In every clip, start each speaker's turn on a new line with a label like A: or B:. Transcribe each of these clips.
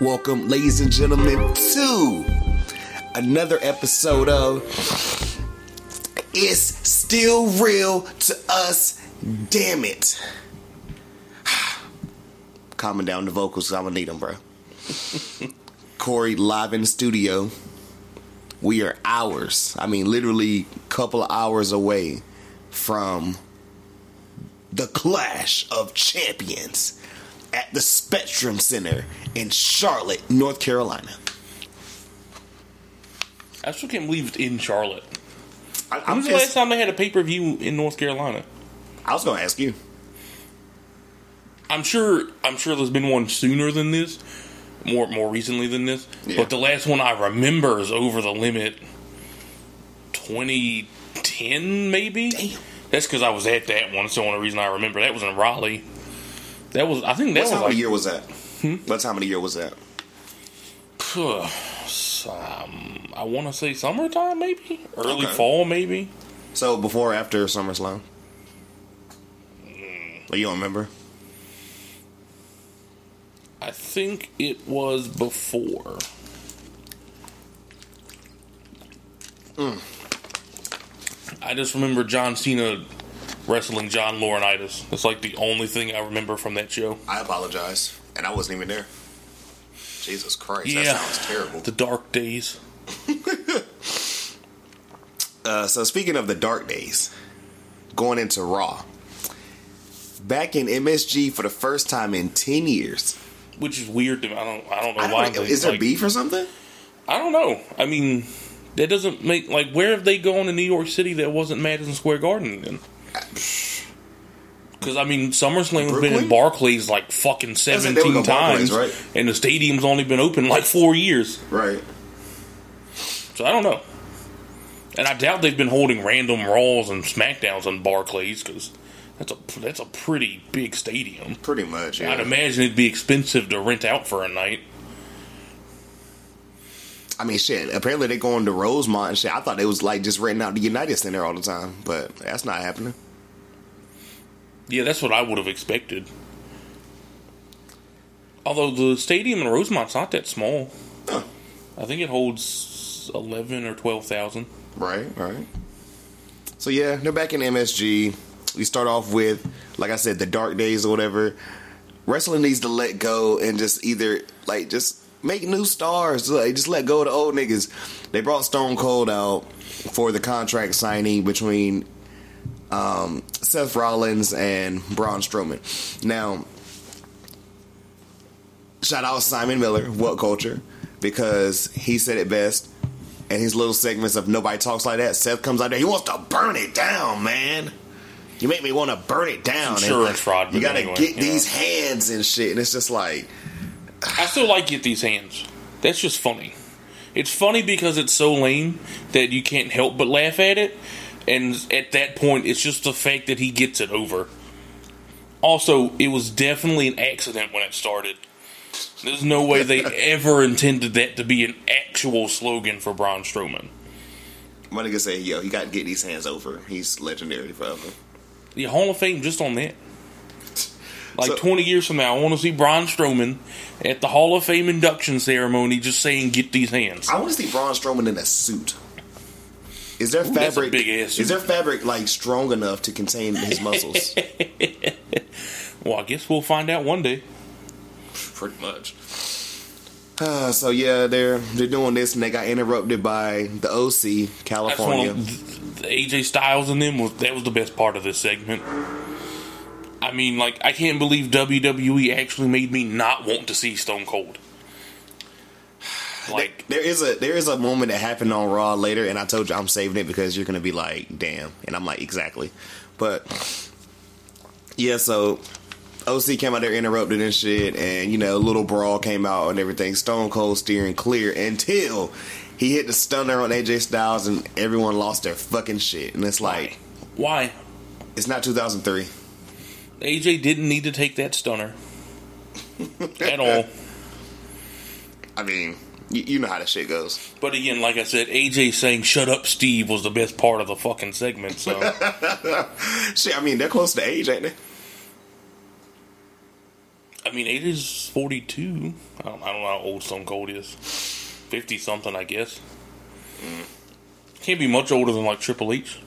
A: Welcome, ladies and gentlemen, to another episode of It's Still Real to Us, damn it. Calming down the vocals, I'm gonna need them, bro. Corey live in the studio. We are hours, I mean, literally couple of hours away from the Clash of Champions at the Spectrum Center in Charlotte, North Carolina.
B: I still can't believe it's in Charlotte.
A: I,
B: When was the last time they had a pay per view in North Carolina?
A: I was going to ask you.
B: I'm sure. I'm sure there's been one sooner than this, more more recently than this.
A: Yeah.
B: But the last one I remember is over the limit. 2010, maybe.
A: Damn.
B: That's because I was at that one. That's the only reason I remember. That was in Raleigh. That was. I think that
A: What
B: was
A: time
B: like.
A: of year was that? What time of the year was that?
B: um, I want to say summertime, maybe early
A: Okay.
B: fall, maybe.
A: So before or after SummerSlam? Oh, you don't remember?
B: I think it was before. I just remember John Cena wrestling John Laurinaitis. That's like the only thing I remember from that show.
A: I apologize. And I wasn't even there. Jesus Christ,
B: Yeah.
A: that sounds terrible.
B: The dark days.
A: Uh, so speaking of the dark days, going into Raw. Back in MSG for the first time in 10 years.
B: Which is weird to me. I don't I don't know
A: I
B: why.
A: don't,
B: they,
A: is there
B: like-
A: beef or something?
B: I don't know. I mean that doesn't make like where have they gone in New York City that wasn't Madison Square Garden then? Because I mean, SummerSlam's been in Barclays like fucking seventeen times,
A: Barclays, right?
B: and the stadium's only been open like four years.
A: Right.
B: So I don't know. And I doubt they've been holding random Raws and Smackdowns on Barclays because that's a that's a pretty big stadium.
A: Pretty much, yeah.
B: I'd imagine it'd be expensive to rent out for a night.
A: I mean, shit. Apparently, they're going to Rosemont and shit. I thought they was like just renting out the United Center all the time, but that's not happening.
B: Yeah, that's what I would have expected. Although the stadium in Rosemont's not that small. I think it holds eleven or twelve thousand.
A: Right, right. So yeah, they're back in MSG. We start off with, like I said, the dark days or whatever. Wrestling needs to let go and just either like just make new stars. Like just let go of the old niggas. They brought Stone Cold out for the contract signing between um, Seth Rollins and Braun Strowman. Now, shout out Simon Miller, What Culture, because he said it best. And his little segments of nobody talks like that. Seth comes out there, he wants to burn it down, man. You make me want to burn it down. And
B: Insurance fraud,
A: You gotta
B: anyway,
A: get
B: yeah.
A: these hands and shit. And it's just like,
B: I still like get these hands. That's just funny. It's funny because it's so lame that you can't help but laugh at it. And at that point, it's just the fact that he gets it over. Also, it was definitely an accident when it started. There's no way they ever intended that to be an actual slogan for Braun Strowman.
A: my nigga say, yo, he gotta get these hands over. He's legendary forever.
B: The Hall of Fame just on that. Like
A: So-
B: 20 years from now, I want to see Braun Strowman at the Hall of Fame induction ceremony just saying, get these hands.
A: I want to see Braun Strowman in a suit. Is there
B: Ooh,
A: fabric? Is there fabric like strong enough to contain his muscles?
B: Well, I guess we'll find out one day.
A: Pretty much. Uh, so yeah, they're they're doing this, and they got interrupted by the OC
B: That's one
A: California.
B: of the AJ Styles and them was that was the best part of this segment. I mean, like I can't believe WWE actually made me not want to see Stone Cold. Like
A: there is a there is a moment that happened on Raw later, and I told you I'm saving it because you're gonna be like, damn, and I'm like, exactly. But yeah, so OC came out there interrupted and shit, and you know, little brawl came out and everything. Stone Cold steering clear until he hit the stunner on AJ Styles, and everyone lost their fucking shit. And it's like,
B: why?
A: it's not 2003.
B: AJ didn't need to take that stunner at all.
A: I mean, you, you know how the shit goes.
B: But again, like I said, AJ saying "Shut up, Steve" was the best part of the fucking segment. So
A: Shit, I mean, they're close to age, ain't they?
B: I mean, AJ's forty-two. I don't, I don't know how old Stone Cold is. Fifty something, I guess. Mm. Can't be much older than like Triple H.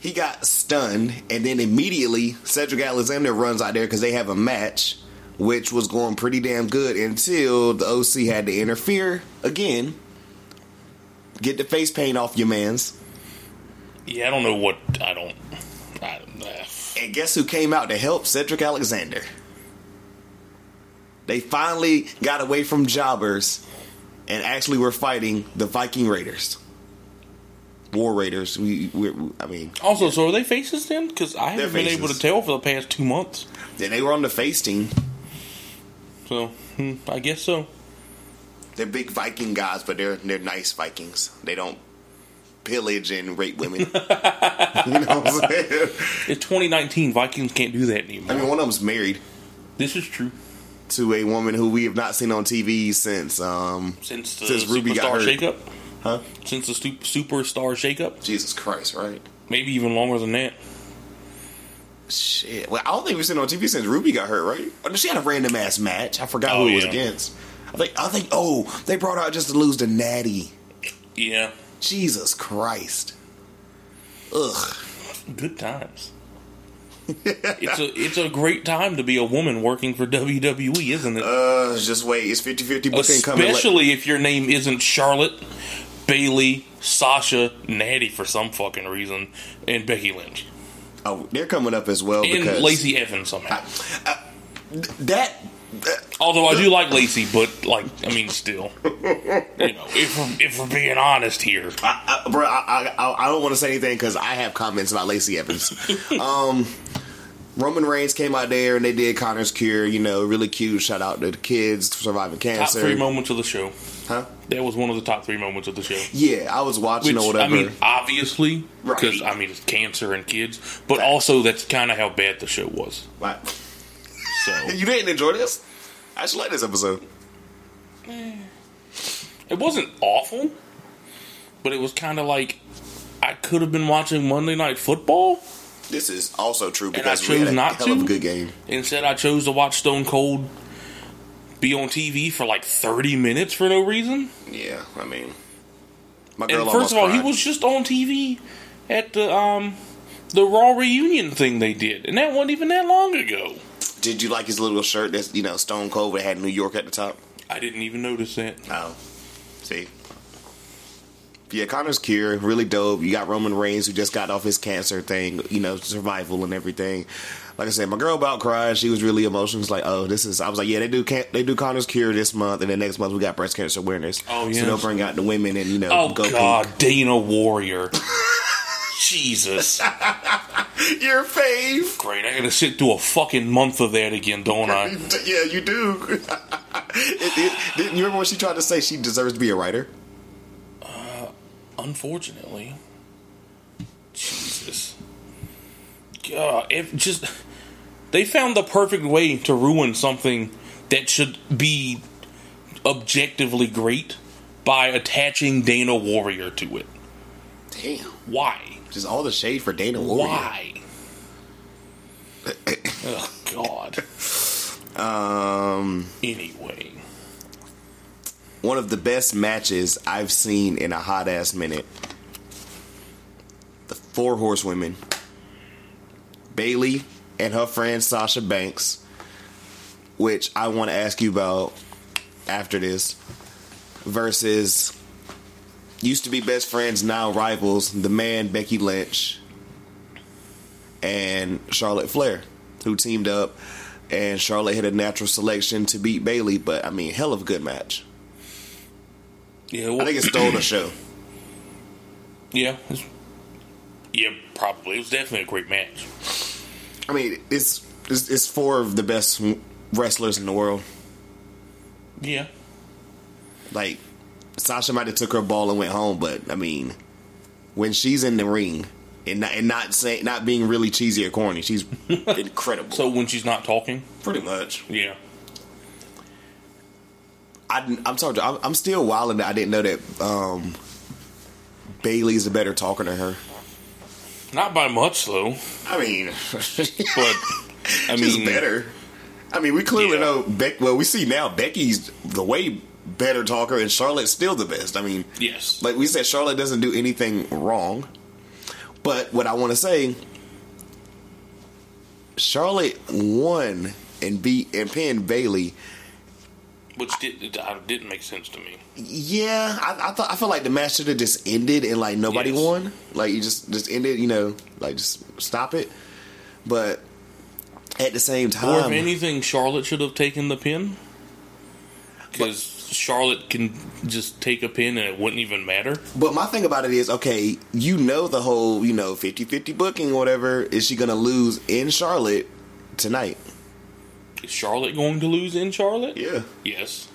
A: He got stunned, and then immediately Cedric Alexander runs out there because they have a match, which was going pretty damn good until the OC had to interfere again. Get the face paint off your man's.
B: Yeah, I don't know what I don't. I, don't- uh,
A: And guess who came out to help Cedric Alexander? They finally got away from jobbers and actually were fighting the Viking Raiders. War Raiders. We, we I mean,
B: also, so are they faces then? Because I haven't been able to tell for the past two months.
A: then they were on the face team.
B: So hmm, I guess so.
A: They're big Viking guys, but they're they're nice Vikings. They don't pillage and rape women. you know what I'm saying?
B: It's 2019. Vikings can't do that anymore.
A: I mean, one of them's married
B: this is true.
A: to a woman who we have not seen on TV since um
B: Since the
A: Since Ruby got hurt.
B: shakeup,
A: huh?
B: since the stu- superstar shakeup,
A: Jesus Christ, right?
B: maybe even longer than that.
A: Shit. Well, I don't think we've seen on TV since Ruby got hurt, right? Or she had a random ass match. I forgot
B: Oh,
A: who it was
B: yeah.
A: against. I think I think oh, they brought out just to lose to Natty.
B: Yeah,
A: Jesus Christ. Ugh.
B: good times. it's a it's a great time to be a woman working for WWE, isn't it?
A: Uh just wait, it's 50-50 booking coming.
B: Especially if your name isn't Charlotte, Bayley, Sasha, Natty for some fucking reason, and Becky Lynch
A: oh, they're coming up as well
B: and
A: because
B: Lacey Evans somehow.
A: that
B: Although I do like Lacey, but like I mean, still, you know, if we're, if we're being honest here,
A: I, I, bro, I, I, I don't want to say anything because I have comments about Lacey Evans. um, Roman Reigns came out there and they did Connor's Cure. You know, really cute. Shout out to the kids surviving cancer.
B: top three moments of the show.
A: huh?
B: That was one of the top three moments of the show.
A: Yeah, I was watching
B: Which
A: or whatever.
B: I mean, obviously, because
A: Right.
B: I mean it's cancer and kids, but
A: Right.
B: also that's kind of how bad the show was.
A: Like,
B: So
A: you didn't enjoy this? I actually like this episode.
B: it wasn't awful, but it was kind of like I could have been watching Monday Night Football.
A: This is also true
B: I
A: because we
B: chose
A: had a
B: not
A: hell of a good game.
B: Instead, I chose to watch Stone Cold be on TV for like 30 minutes for no reason.
A: Yeah, I mean, my girl
B: And first of all, he was just on TV at the um the Raw reunion thing they did, and that wasn't even that long ago.
A: Did you like his little shirt that's you know Stone Cold that had New York at the top?
B: I didn't even notice that.
A: Oh, see. Yeah, Connor's Cure, really dope. You got Roman Reigns who just got off his cancer thing, you know, survival and everything. Like I said, my girl about cried. She was really emotional. Was like, "Oh, this is." I was like, "Yeah, they do. Can- they do Connor's Cure this month, and then next month we got breast cancer awareness.
B: Oh, yeah, so
A: they'll bring out the women and you know,
B: Oh
A: go
B: God, Dana Warrior. Jesus.
A: Your fave.
B: great! I gotta sit through a fucking month of that again, don't I?
A: Yeah, you do. it, it, didn't you remember when she tried to say? She deserves to be a writer.
B: Unfortunately, Jesus, God, if just they found the perfect way to ruin something that should be objectively great by attaching Dana Warrior to it.
A: Damn,
B: Why?
A: just all the shade for Dana Warrior.
B: Why? oh God.
A: Um.
B: Anyway,
A: one of the best matches I've seen in a hot ass minute. The four horsewomen. Bayley and her friend Sasha Banks, which I want to ask you about after this, versus used to be best friends, now rivals, the man Becky Lynch and Charlotte Flair, who teamed up, and Charlotte hit a natural selection to beat Bayley, but I mean, hell of a good match.
B: Yeah, well,
A: I think it stole the show.
B: yeah, yeah, probably. It was definitely a great match.
A: I mean, it's it's, it's four of the best wrestlers in the world.
B: Yeah,
A: Like Sasha might have took her ball and went home, but I mean, when she's in the ring, and not, and not saying not being really cheesy or corny. She's incredible.
B: So when she's not talking,
A: pretty much.
B: yeah.
A: I, I'm talking. I'm, I'm still wilding. that I didn't know that um, Bayley's a better talker than her.
B: Not by much though,
A: I mean,
B: but I
A: she's better. I mean, we clearly
B: Yeah.
A: know Beck. Well, we see now Becky's the way better talker, and Charlotte's still the best. I mean,
B: yes,
A: like we said, Charlotte doesn't do anything wrong. But what I want to say, Charlotte won and beat and pinned Bayley.
B: Which did, didn't make sense to me.
A: Yeah, I, I thought I felt like the match should have just ended and like nobody
B: Yes.
A: won. Like you just just ended, you know, like just stop it. But at the same time,
B: Or if anything, Charlotte should have taken the pin because Charlotte can just take a pin and it wouldn't even matter.
A: but my thing about it is, okay, you know the whole, you know, 50-50 booking or whatever. Is she gonna lose in Charlotte tonight?
B: Is Charlotte going to lose in Charlotte?
A: Yeah,
B: Yes.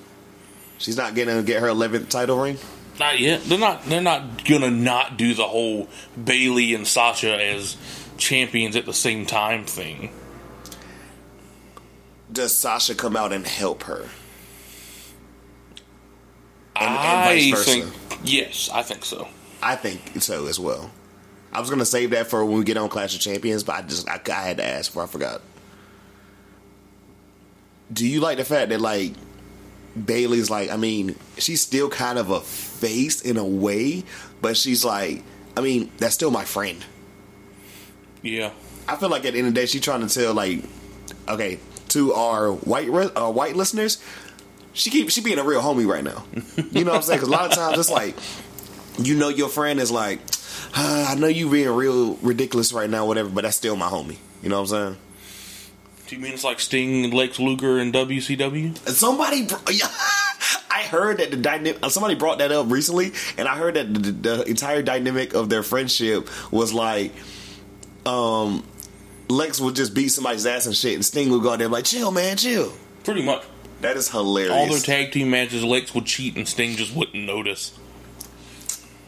A: she's not gonna get her eleventh title ring.
B: Not yet. They're not. They're not gonna not do the whole Bayley and Sasha as champions at the same time thing.
A: Does Sasha come out and help her? And- and
B: I
A: vice versa.
B: think yes. I think so.
A: I think so as well. I was gonna save that for when we get on Clash of Champions, but I just I, I had to ask for I forgot. Do you like the fact that like Bayley's like? I mean, she's still kind of a face in a way, but she's like, I mean, that's still my friend.
B: Yeah.
A: I feel like at the end of the day, she's trying to tell like, okay, to our white uh, white listeners, she keep she being a real homie right now. You know what I'm saying? Because a lot of times it's like, you know, your friend is like, ah, I know you being real ridiculous right now, whatever, but that's still my homie. You know what I'm saying?
B: Do you mean it's like Sting and Lex Luger in WCW?
A: And somebody, br- I heard that the dynamic. Somebody brought that up recently, and I heard that the, the entire dynamic of their friendship was like, um, Lex would just beat somebody's ass and shit, and Sting would go out there like, chill, man, chill.
B: Pretty much.
A: That is hilarious.
B: All their tag team matches, Lex would cheat and Sting just wouldn't notice.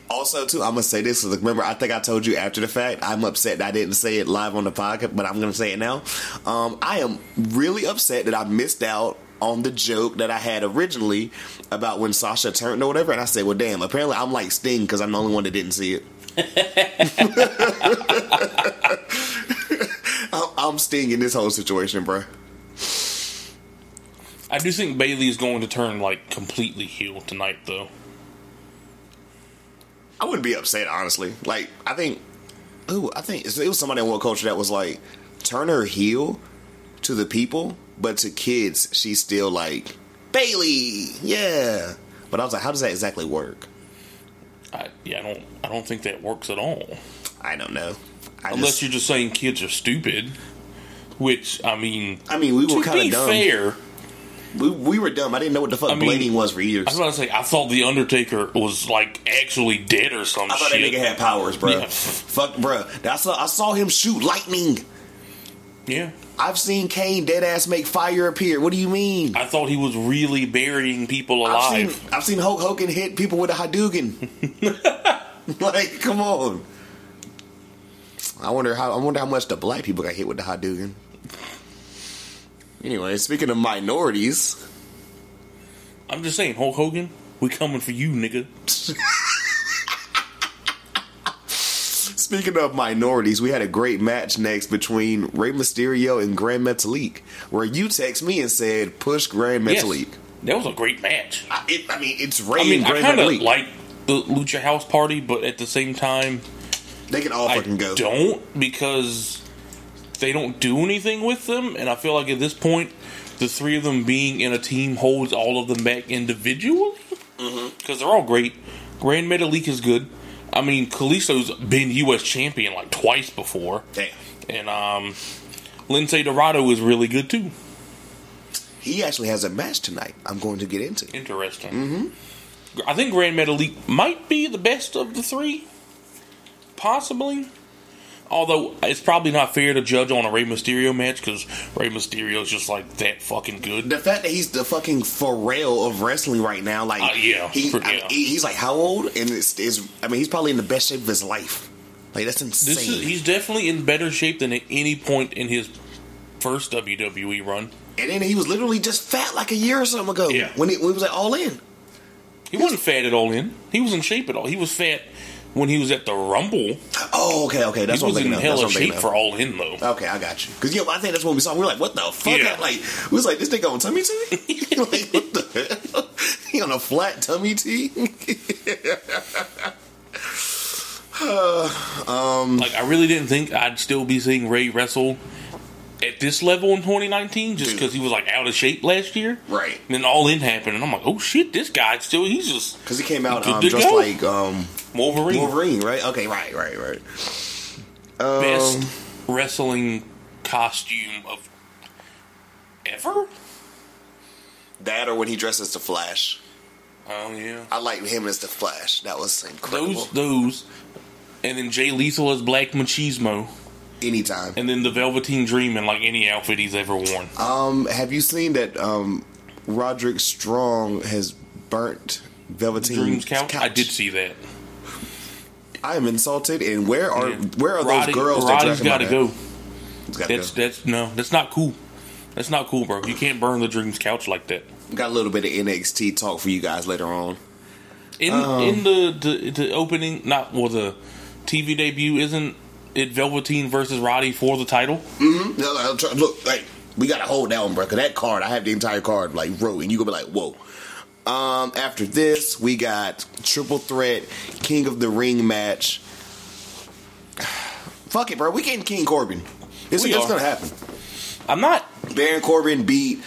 A: Also, too, I'm gonna say this. 'cause remember, I think I told you after the fact. I'm upset that I didn't say it live on the podcast, but I'm gonna say it now. Um, I am really upset that I missed out on the joke that I had originally about when Sasha turned or whatever. And I said, "Well, damn. Apparently, I'm like Sting because I'm the only one that didn't see it." I'm- I'm Sting in this whole situation, bro.
B: I do think Bayley is going to turn like completely heel tonight, though.
A: I wouldn't be upset, honestly. Like, I think, ooh, I think it was somebody in What Culture that was like, turn her heel to the people, but to kids, she's still like, Bayley, yeah. But I was like, how does that exactly work?
B: I, yeah, I don't. I don't think that works at all.
A: I don't know. I
B: Unless
A: just,
B: you're just saying kids are stupid, which I mean,
A: I mean, we were kind of dumb.
B: fair,
A: We, we were dumb. I didn't know what the fuck
B: I mean,
A: blading was for years.
B: I was about to say I thought the Undertaker was like actually dead or some
A: I thought
B: shit.
A: that nigga had powers, bro.
B: Yeah.
A: Fuck, bro. I saw, I saw him shoot lightning.
B: yeah,
A: I've seen Kane dead ass make fire appear. What do you mean?
B: I thought he was really burying people
A: I've
B: alive.
A: seen, I've seen Hulk Hogan hit people with a Hadouken. like, come on. I wonder how. I wonder how much the black people got hit with the Hadouken. Anyway, speaking of minorities,
B: I'm just saying, Hulk Hogan, we coming for you, nigga.
A: speaking of minorities, we had a great match next between Rey Mysterio and Grand Metalik, where you text me and said push Grand
B: Yes.
A: Metalik.
B: that was a great match.
A: I, it, I mean, it's Rey
B: I mean,
A: and
B: I
A: Grand
B: of
A: Metalik.
B: like the Lucha House Party, but at the same time,
A: they can all
B: I
A: fucking go.
B: don't because they don't do anything with them, and I feel like at this point, the three of them being in a team holds all of them back individually because
A: Mm-hmm.
B: they're all great. Grand Metalik is good. I mean, Kalisto's been U.S. champion like twice before,
A: Damn.
B: and um, Lince Dorado is really good too.
A: He actually has a match tonight. I'm going to get into.
B: Interesting. Mm-hmm. I think Grand Metalik might be the best of the three, possibly. Although it's probably not fair to judge on a Rey Mysterio match because Rey Mysterio is just like that fucking good.
A: The fact that he's the fucking Pharrell of wrestling right now, like
B: Uh, yeah,
A: he,
B: for-
A: I-
B: yeah.
A: he- he's like how old? And it's, it's, I mean, he's probably in the best shape of his life. Like that's insane.
B: Is, he's definitely in better shape than at any point in his first WWE run.
A: and then he was literally just fat like a year or something ago.
B: Yeah.
A: When, he, when he was like all in.
B: He wasn't fat at all in. He was in shape at all. He was fat when he was at the Rumble.
A: Oh, okay, okay. That's
B: he was in
A: of. That's
B: hella shape for all in though.
A: Okay, I got you. Because yeah, I think that's what we saw. We were like, "What the fuck?"
B: Yeah.
A: Like, we was like, "This nigga on tummy tea?" like, what the hell? He on a flat tummy tea?
B: Like I really didn't think I'd still be seeing Rey wrestle at this level in 2019 just because he was like out of shape last year.
A: right.
B: And then all in happened, and I'm like, oh shit, this guy still he's just
A: Because he came out um, just
B: go.
A: like um,
B: Wolverine.
A: Wolverine, right? Okay, right, right, right. Um,
B: Best wrestling costume of ever.
A: that or when he dresses the Flash.
B: Oh yeah,
A: I like him as the Flash. That was incredible.
B: those those, and then Jay Lethal as Black Machismo,
A: Anytime.
B: and then the Velveteen Dream in like any outfit he's ever worn.
A: Um, have you seen that um, Roderick Strong has burnt Velveteen
B: Dreams couch? I did see that.
A: I am insulted. And where are
B: Yeah.
A: where are
B: Roddy,
A: those girls?
B: Roddy's
A: got
B: to go. That's
A: go.
B: that's no, that's not cool. That's not cool, bro. You can't burn the Dreams couch like that.
A: Got a little bit of NXT talk for you guys later on.
B: In
A: Um,
B: in the, the the opening, not well, the TV debut isn't it Velveteen versus Roddy for the title?
A: No, try- look, like we gotta hold that one, bro. Cause that card, I have the entire card like wrote, and you gonna be like, whoa. Um, after this, we got triple threat King of the Ring match. Fuck it, bro. We getting King Corbin. It's,
B: We
A: it's gonna happen.
B: I'm not.
A: Baron Corbin beat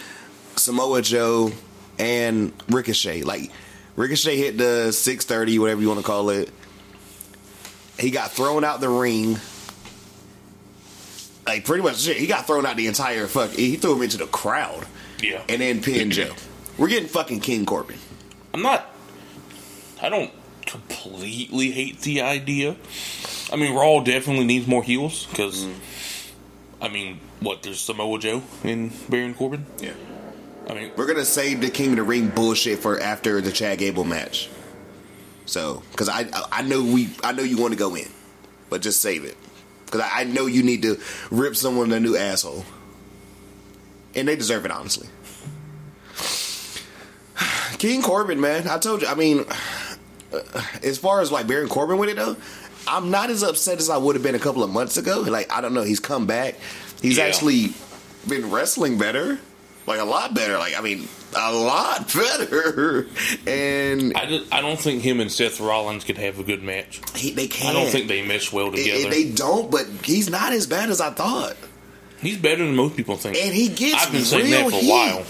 A: Samoa Joe and Ricochet. Like Ricochet hit the six thirty, whatever you want to call it. He got thrown out the ring. Like pretty much shit. He got thrown out the entire fuck. He threw him into the crowd
B: Yeah,
A: and then pinned Joe. We're getting fucking King Corbin.
B: I'm not. I don't completely hate the idea. I mean, Raw definitely needs more heels because, mm. I mean, what? There's Samoa Joe and Baron Corbin.
A: Yeah.
B: I mean,
A: We're gonna save the King of the Ring bullshit for after the Chad Gable match. So, because I I know we I know you want to go in, but just save it because I, I know you need to rip someone a new asshole, and they deserve it honestly. King Corbin, man, I told you. I mean, as far as like Baron Corbin with it though, I'm not as upset as I would have been a couple of months ago. Like I don't know, he's come back. He's
B: Yeah.
A: actually been wrestling better, like a lot better. Like I mean, a lot better. And
B: I, just, I don't think him and Seth Rollins could have a good match.
A: he, they can't.
B: I don't think they mesh well together.
A: it- they don't. But he's not as bad as I thought.
B: He's better than most people think.
A: And he gets
B: I've been saying that for
A: heat.
B: a while.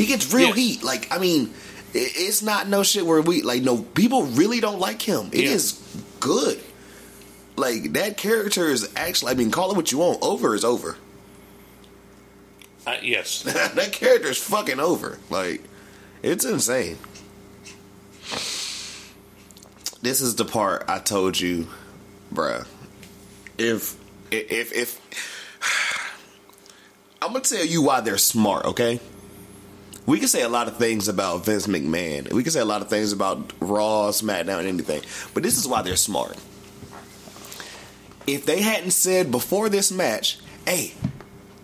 A: He gets real heat. Like I mean, it's not no shit where we like no people really don't like him. It is
B: Yeah.
A: good. Like that character is actually. I mean, call it what you want. Over is over.
B: Uh, yes,
A: that character is fucking over. Like, it's insane. This is the part I told you, bruh. If if if I'm gonna tell you why they're smart, okay? We can say a lot of things about Vince McMahon. We can say a lot of things about Raw, SmackDown, anything. But this is why they're smart. If they hadn't said before this match, hey,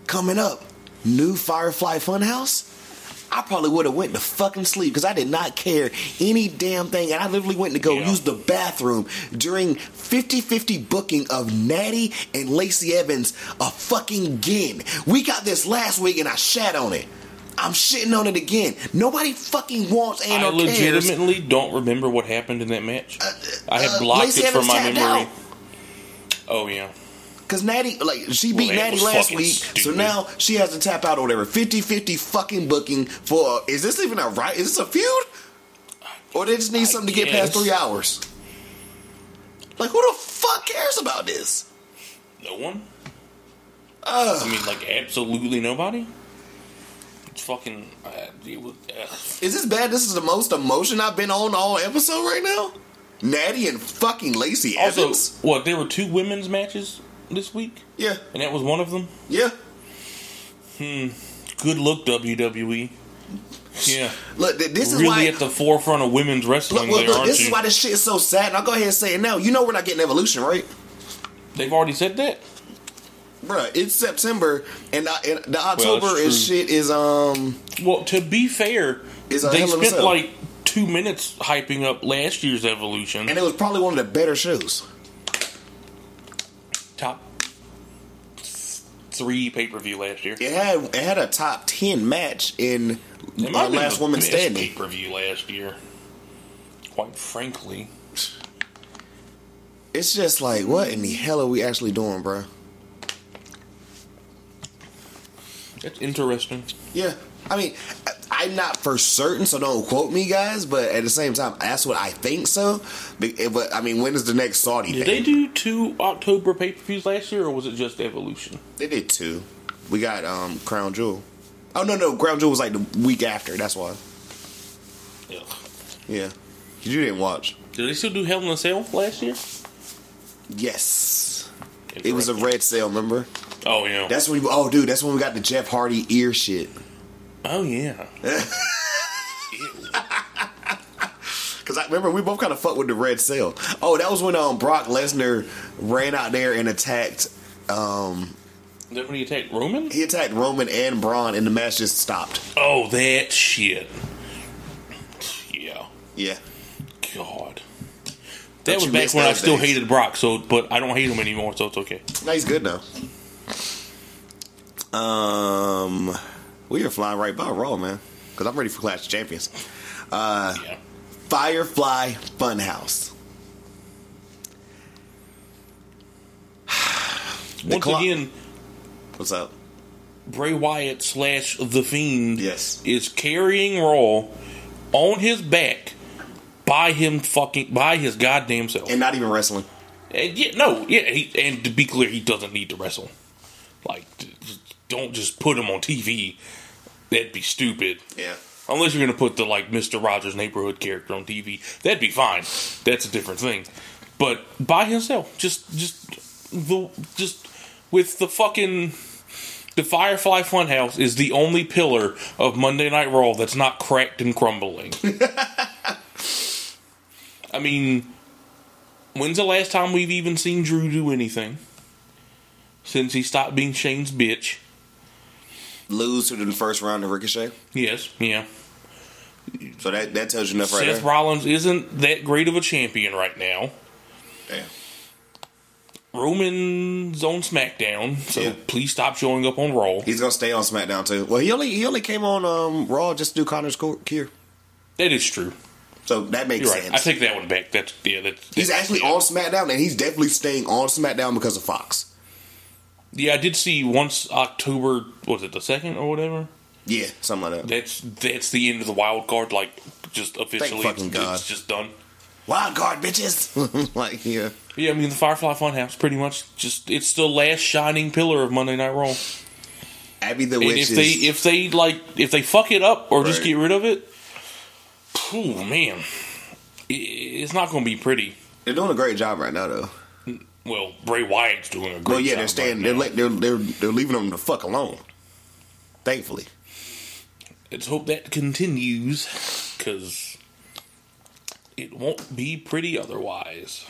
A: coming up, new Firefly Funhouse, I probably would have went to fucking sleep because I did not care any damn thing, and I literally went to go
B: Yeah.
A: use the bathroom during 50-50 booking of Natty and Lacey Evans a fucking again. We got this last week, and I shat on it. I'm shitting on it again. Nobody fucking wants and
B: I
A: or cares.
B: legitimately don't remember what happened in that match. I had
A: uh,
B: blocked it from my memory.
A: out.
B: Oh yeah,
A: Cause Natty, like she beat
B: that
A: Natty last week, so now she has to tap out or whatever. 50-50 fucking booking for. Is this even a right? Is this a feud? Or they just need
B: I
A: something to get past
B: guess.
A: three hours? Like who the fuck cares about this?
B: no one.
A: Ugh.
B: I mean, like absolutely nobody. Fucking. Uh, was, uh,
A: Is this bad? This is the most emotion I've been on all episode right now. Natty and fucking Lacey
B: also,
A: Evans.
B: what? There were two women's matches this week,
A: Yeah,
B: and that was one of them.
A: yeah. Hmm.
B: Good look, WWE. Yeah,
A: Look, this is
B: really
A: why.
B: at the forefront of women's wrestling.
A: Look, look,
B: there,
A: look, this
B: you?
A: is why this shit is so sad. And I'll go ahead and say it now. You know we're not getting evolution, right?
B: They've already said that.
A: Bruh, it's September and, uh, and the October is shit is um
B: Well, to be fair,
A: It's a
B: they
A: hell of a
B: spent like two minutes hyping up last year's Evolution.
A: and it was probably one of the better shows.
B: top three pay per view last year.
A: It had it had a top ten match in
B: It
A: uh, Last Woman Standing.
B: pay per view last year. Quite frankly,
A: It's just like, what in the hell are we actually doing, bruh?
B: It's interesting.
A: Yeah, I mean, I'm not for certain, so don't quote me, guys. But at the same time, that's what I think so. Be- But I mean, when is the next Saudi
B: Did
A: thing?
B: they do two October pay per views last year, or was it just Evolution?
A: They did two. We got um Crown Jewel. Oh no, no, Crown Jewel was like the week after. That's why.
B: Ugh.
A: Yeah. you didn't watch.
B: Did they still do Hell in a Cell last year?
A: Yes, it was a red sale. Remember?
B: Oh yeah.
A: That's when. We, oh, dude, that's when we got the Jeff Hardy ear shit.
B: oh yeah.
A: Cause I remember we both kind of fucked with the red cell. Oh, that was when um Brock Lesnar ran out there and attacked. Um,
B: that when he attacked Roman?
A: he attacked Roman and Braun, and the match just stopped.
B: Oh, that shit. Yeah.
A: Yeah,
B: God.
A: Don't
B: That was back when I still
A: days?
B: hated Brock, so but I don't hate him anymore, so it's okay.
A: no, he's good now. Um, we are flying right by Raw, man. Cause I'm ready for Clash of Champions. Uh,
B: Yeah.
A: Firefly Funhouse.
B: Once
A: clock-
B: again,
A: What's up?
B: Bray Wyatt slash The Fiend
A: Yes.
B: is carrying Raw on his back by him fucking by his goddamn self.
A: And not even wrestling.
B: And yeah, no, yeah, he, and to be clear, he doesn't need to wrestle. Like, d- d- don't just put him on TV. That'd be stupid.
A: Yeah.
B: Unless you're gonna put the like Mister Rogers neighborhood character on TV, that'd be fine. That's a different thing. But by himself, just just the just with the fucking the Firefly Funhouse is the only pillar of Monday Night Raw that's not cracked and crumbling. I mean, when's the last time we've even seen Drew do anything? Since he stopped being Shane's bitch.
A: Lose to the first round of Ricochet.
B: Yes, yeah.
A: So that that tells you enough right
B: Seth. Rollins isn't that great of a champion right now.
A: Damn.
B: Roman's on SmackDown, so
A: Yeah.
B: please stop showing up on Raw.
A: He's gonna stay on SmackDown too. Well, he only he only came on um, Raw just to do Connor's cure,
B: That is true.
A: so that makes
B: right.
A: sense.
B: I take that one back. That's yeah. That's,
A: he's actually
B: yeah.
A: on SmackDown, and he's definitely staying on SmackDown because of Fox.
B: Yeah, I did see once October was it the second or whatever.
A: Yeah, something like that.
B: That's that's the end of the wild card. Like just officially,
A: fucking
B: it's,
A: God.
B: it's just done.
A: Wild card, bitches. like yeah,
B: Yeah, I mean the Firefly Funhouse pretty much just it's the last shining pillar of Monday Night Raw.
A: Abby the
B: And
A: Witch
B: if they if they like if they fuck it up or just
A: Right.
B: get rid of it, oh man, i- it's not going to be pretty.
A: they're doing a great job right now, though.
B: Well, Bray Wyatt's doing a great job.
A: Well, yeah, they're staying.
B: right
A: they're, they're they're they're leaving them the fuck alone. Thankfully,
B: Let's hope that continues because it won't be pretty otherwise.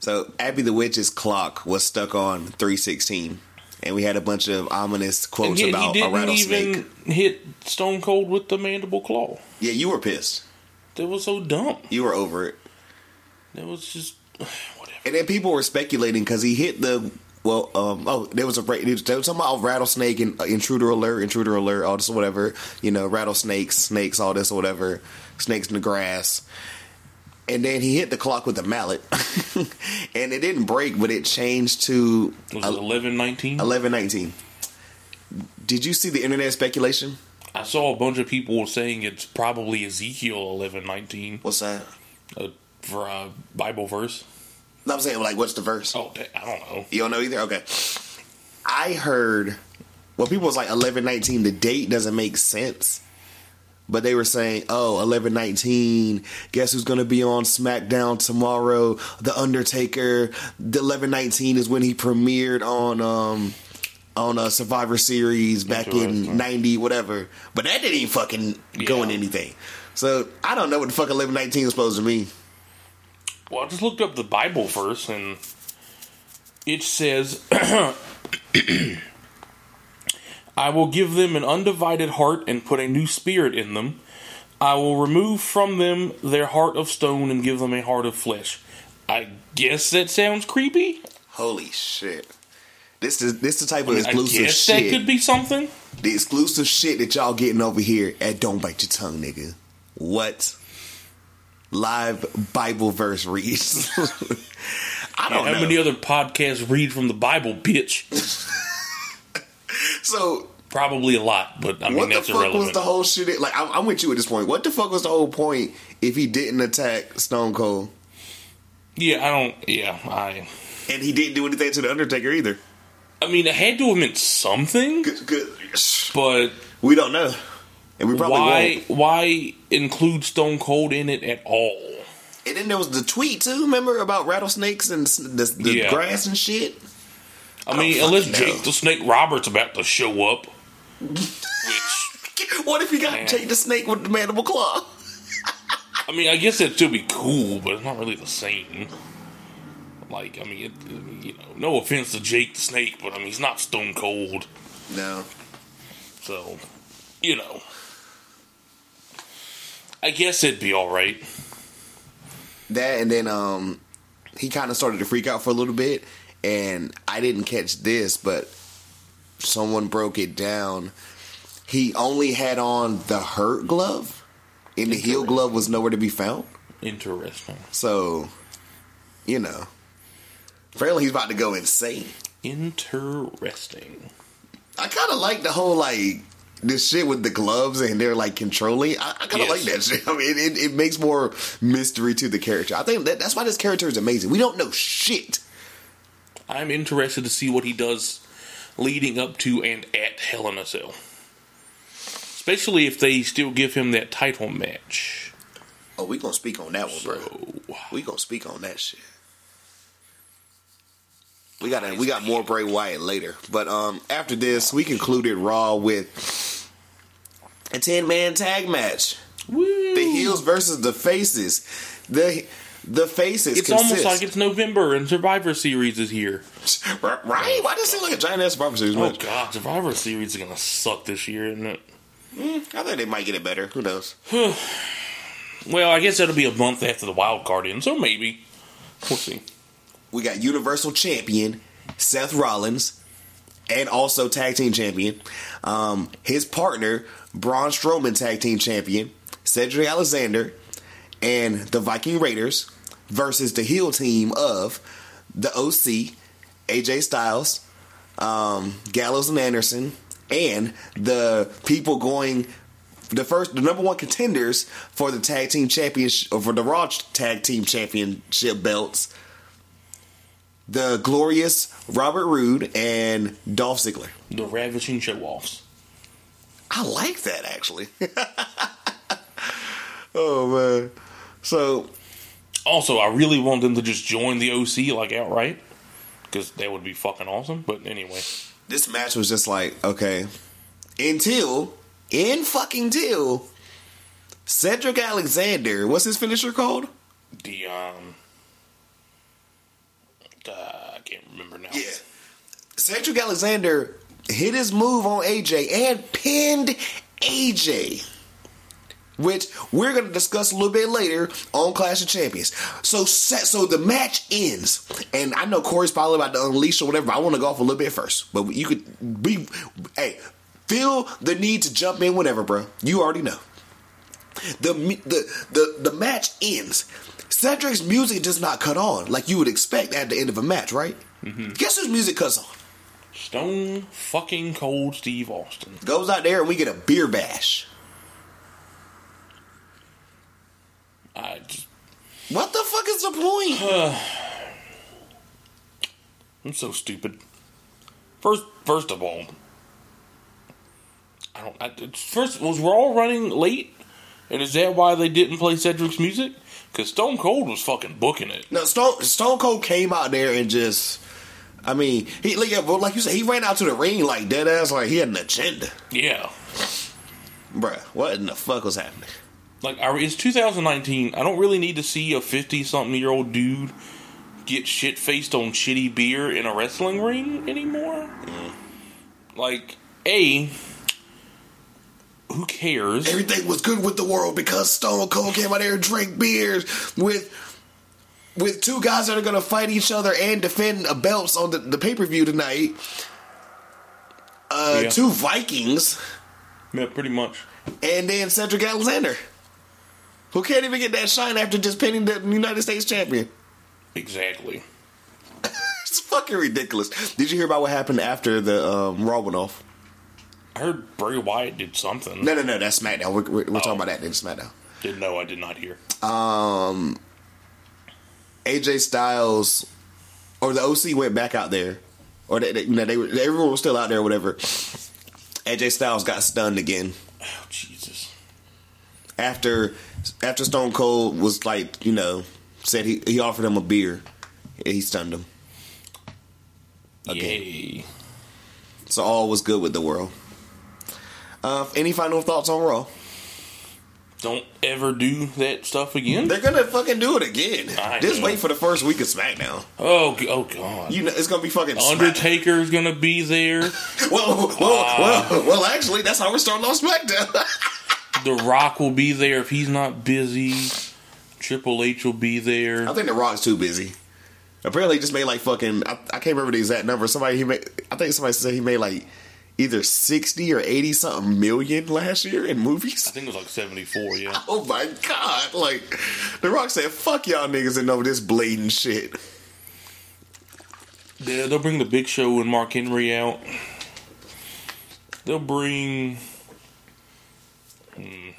A: so Abby the Witch's clock was stuck on three sixteen, and we had a bunch of ominous quotes about a
B: didn't
A: rattlesnake.
B: even hit Stone Cold with the mandible claw.
A: Yeah, you were pissed.
B: That was so dumb.
A: You were over it.
B: That was just.
A: And then people were speculating because he hit the well. Um, oh, there was a break. Was talking about rattlesnake and uh, intruder alert, intruder alert, all this or whatever. You know, rattlesnakes, snakes, all this or whatever. Snakes in the grass. And then he hit the clock with a mallet, and it didn't break, but it changed to
B: Was it eleven nineteen?
A: eleven nineteen. Did you see the internet speculation?
B: I saw a bunch of people saying it's probably Ezekiel eleven nineteen
A: What's that?
B: uh, for a Bible verse.
A: No, I'm saying like, what's the verse?
B: Oh, I don't know.
A: You don't know either? Okay. I heard well people was like eleven nineteen, the date doesn't make sense. But they were saying, oh, eleven nineteen, guess who's gonna be on SmackDown tomorrow? The Undertaker. The eleven nineteen is when he premiered on um on a Survivor Series back in ninety, whatever. But that didn't even fucking go in anything. So I don't know what the fuck eleven nineteen is supposed to mean.
B: Well, I just looked up the Bible verse and it says, I will give them an undivided heart and put a new spirit in them. I will remove from them their heart of stone and give them a heart of flesh. I guess that sounds creepy.
A: Holy shit. This is this the type of
B: I
A: exclusive
B: guess
A: shit.
B: that could be something.
A: the exclusive shit that y'all getting over here at Don't Bite Your Tongue, nigga. What? Live Bible verse reads. I don't know.
B: How
A: know.
B: many other podcasts read from the Bible, bitch?
A: so
B: Probably a lot, but I mean
A: what the
B: that's
A: fuck was the whole shit? Like I'm, I'm with you at this point. What the fuck was the whole point if he didn't attack Stone Cold
B: yeah, I don't. Yeah, I.
A: and he didn't do anything to the Undertaker either?
B: I mean, it had to have meant something,
A: Good, good.
B: but
A: We don't know, and we probably
B: why?
A: won't.
B: Why include Stone Cold in it at all?
A: And then there was the tweet too. Remember about rattlesnakes and the, the
B: Yeah.
A: grass and shit.
B: I mean,
A: oh,
B: unless
A: know.
B: Jake the Snake Roberts about to show up, which
A: What if he got
B: Man.
A: Jake the Snake with the mandible claw?
B: I mean, I guess that'd still be cool, but it's not really the same. Like, I mean, it, you know, no offense to Jake the Snake, but I mean, he's not Stone Cold,
A: No.
B: so you know. I guess it'd be all right.
A: That and then um he kind of started to freak out for a little bit and I didn't catch this but someone broke it down. He only had on the hurt glove and the heel glove was nowhere to be found.
B: Interesting.
A: So, you know. Apparently he's about to go insane.
B: Interesting.
A: I kind of like the whole like this shit with the gloves and they're like controlling. I, I kind of
B: Yes.
A: like that shit. I mean, it, it makes more mystery to the character. I think that, that's why this character is amazing. We don't know shit.
B: I'm interested to see what he does leading up to and at Hell in a Cell. Especially if they still give him that title match.
A: Oh, we gonna speak on that one, bro. We gonna speak on that shit. We got we got more Bray Wyatt later, but um after this we concluded Raw with a ten man tag match.
B: woo.
A: The heels versus the faces. The the faces.
B: It's almost like it's November and Survivor Series is here.
A: right. Why does it seem like a giant ass Survivor Series
B: Oh god, Survivor Series is gonna suck this year, isn't it?
A: Mm, I think they might get it better. Who knows?
B: Well, I guess that'll be a month after the wild card in, so maybe. We'll see.
A: We got Universal Champion Seth Rollins, and also Tag Team Champion. Um, his partner Braun Strowman, Tag Team Champion Cedric Alexander, and the Viking Raiders versus the heel team of the OC, AJ Styles, um, Gallows and Anderson, and the people going the first, the number one contenders for the tag team championship, or for the Raw tag team championship belts, the glorious Robert Roode and Dolph Ziggler.
B: The ravishing show offs.
A: I like that actually. oh man, so
B: Also, I really want them to just join the OC like outright. Because that would be fucking awesome. But anyway.
A: this match was just like okay, until in fucking till Cedric Alexander, what's his finisher called?
B: The um uh, I can't remember now.
A: Yeah. Cedric Alexander hit his move on AJ and pinned AJ. Which we're going to discuss a little bit later on Clash of Champions. So, so the match ends, and I know Corey's probably about to unleash or whatever. I want to go off a little bit first, but you could be, hey, feel the need to jump in whenever, bro. You already know. The the the the match ends. Cedric's music does not cut on like you would expect at the end of a match, right? Mm-hmm. Guess whose music cuts on?
B: Stone fucking cold Steve Austin.
A: Goes out there and we get a beer bash.
B: I just
A: What the fuck is the point?
B: I'm so stupid. First, first of all, I don't. I, first, was Raw running late, and is that why they didn't play Cedric's music? Because Stone Cold was fucking booking it.
A: No, Stone Stone Cold came out there and just. I mean, he like, yeah, like you said, he ran out to the ring like dead ass, like he had an agenda,
B: Yeah,
A: bruh. What in the fuck was happening?
B: like I, it's 2019. I don't really need to see a 50 something year old dude get shit faced on shitty beer in a wrestling ring anymore. Mm. Like, A, who cares?
A: Everything was good with the world because Stone Cold came out there and drank beers with with two guys that are gonna fight each other and defend a belts on the, the pay per view tonight. Uh,
B: Yeah.
A: two Vikings
B: Yeah, pretty much.
A: and then Cedric Alexander, who can't even get that shine after just pinning the United States champion.
B: Exactly.
A: It's fucking ridiculous. Did you hear about what happened after the um, Raw went off?
B: I heard Bray Wyatt did something.
A: No, no, no. That's SmackDown. We're, we're, we're talking
B: Oh.
A: about that in SmackDown.
B: Didn't know. I did not hear.
A: Um, AJ Styles or the OC went back out there, or they, they, you know, they were everyone was still out there, or whatever. AJ Styles got stunned again
B: Oh, Jesus.
A: after after Stone Cold was like, you know, said he he offered him a beer, he stunned him. Again.
B: Yay.
A: So all was good with the world. Uh, any final thoughts on Raw?
B: Don't ever do that stuff again.
A: They're gonna fucking do it again.
B: I
A: Just
B: know.
A: wait for the first week of SmackDown.
B: Oh, oh God.
A: You know it's gonna be fucking Smack-
B: Undertaker's gonna be there.
A: Well, well, well, well, actually, that's how we're starting on SmackDown.
B: The Rock will be there if he's not busy. Triple H will be there.
A: I think The Rock's too busy. Apparently, he just made like fucking. I, I can't remember the exact number. Somebody he made. I think somebody said he made like either sixty or eighty something million last year in movies.
B: I think it was like 74, yeah.
A: Oh my god! Like The Rock said, "Fuck y'all niggas and know this blatant shit."
B: Yeah, they'll bring the Big Show and Mark Henry out. They'll bring. Hmm.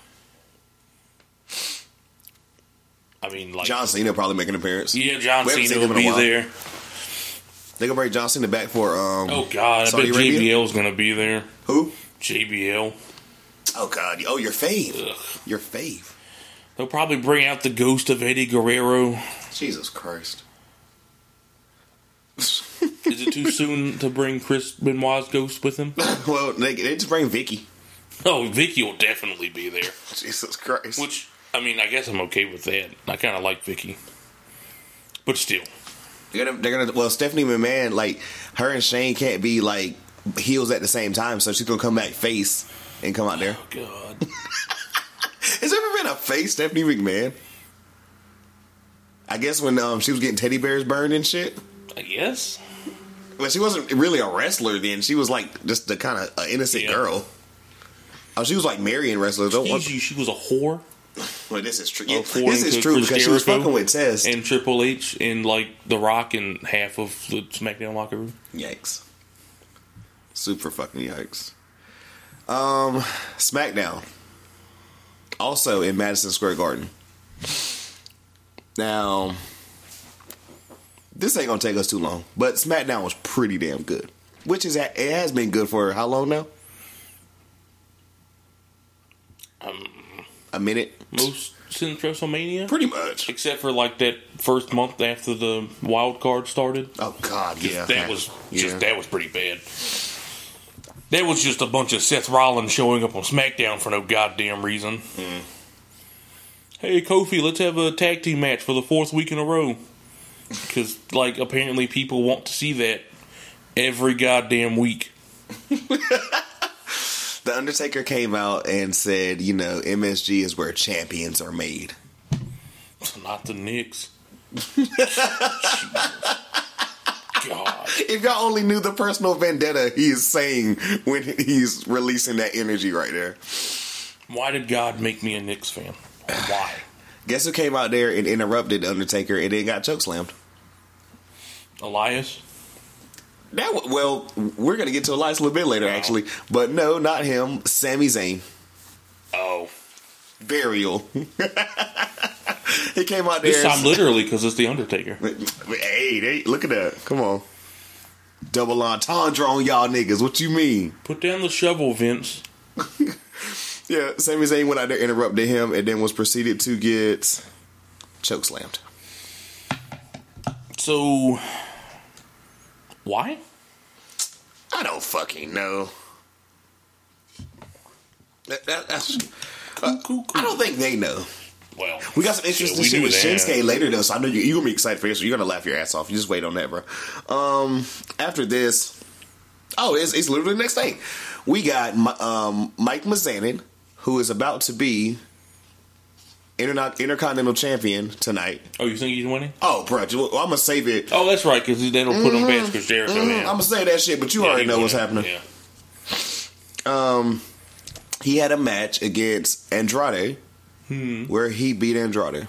B: I mean, like.
A: John Cena probably make an appearance.
B: yeah, John Cena will be there.
A: They gonna bring John Cena back for um.
B: Oh, God. I
A: Saudi
B: bet
A: Arabia?
B: JBL's going to be there.
A: Who?
B: JBL.
A: Oh god! Oh, your fave.
B: Ugh.
A: Your fave.
B: They'll probably bring out the ghost of Eddie Guerrero.
A: Jesus Christ.
B: Is it too soon to bring Chris Benoit's ghost with him?
A: well, they, they just bring Vickie.
B: Oh, Vickie will definitely be there.
A: Jesus Christ.
B: Which, I mean, I guess I'm okay with that. I kind of like Vickie. But still.
A: They're gonna, they're gonna. Well, Stephanie McMahon, like her and Shane can't be like heels at the same time, so she's gonna come back face and come out there.
B: Oh, God.
A: Has there ever been a face Stephanie McMahon? I guess when um, she was getting teddy bears burned and shit.
B: I guess.
A: Well, she wasn't really a wrestler then. She was like just the kind of uh, innocent
B: Yeah.
A: girl. Oh, she was like marrying wrestlers.
B: You, she was a whore.
A: Well, this is true. Yeah, this is true because she was fucking with Test.
B: And Triple H and, like, The Rock and half of the SmackDown locker room.
A: Yikes. Super fucking yikes. Um, SmackDown. Also in Madison Square Garden. Now, this ain't gonna take us too long, but SmackDown was pretty damn good. Which is it has been good for how long now?
B: Um,
A: A minute,
B: most since WrestleMania?
A: pretty much.
B: Except for, like, that first month after the wild card started.
A: Oh God, yeah,
B: that was
A: yeah.
B: just that was pretty bad. That was just a bunch of Seth Rollins showing up on SmackDown for no goddamn reason.
A: Mm.
B: Hey Kofi, let's have a tag team match for the fourth week in a row. Because like apparently people want to see that every goddamn week.
A: The Undertaker came out and said, you know, MSG is where champions are made.
B: Not the Knicks. God.
A: If y'all only knew the personal vendetta he is saying when he's releasing that energy right there.
B: Why did God make me a Knicks fan? Why?
A: Guess who came out there and interrupted the Undertaker and then got chokeslammed?
B: Elias?
A: That well, we're gonna get to Elias a little bit later, actually, but no, not him. Sami Zayn,
B: Oh.
A: burial. he came out there.
B: This time literally because it's The Undertaker.
A: Hey, they, look at that! Come on, double entendre on y'all niggas. What you mean?
B: Put down the shovel, Vince.
A: Yeah, Sami Zayn went out there, interrupted him, and then was proceeded to get choke slammed.
B: So, why?
A: I don't fucking know. That, that, that's,
B: Cool, cool,
A: I don't think they know.
B: Well,
A: We got some interesting shit with
B: that.
A: Shinsuke later, though, so I know you, you're gonna be excited for this. You're gonna laugh your ass off. You just wait on that, bro. Um, after this, oh, it's, it's literally the next thing. We got um, Mike Mizanin, who is about to be Interna- Intercontinental Champion tonight.
B: Oh, you think he's winning?
A: Oh, bro, I'm gonna save it.
B: Oh, that's right, because they don't put him past because Jericho.
A: Mhm. I'm gonna say that shit, but you
B: Yeah,
A: already know what's happening.
B: Yeah.
A: Um, He had a match against Andrade
B: Hmm.
A: where he beat Andrade.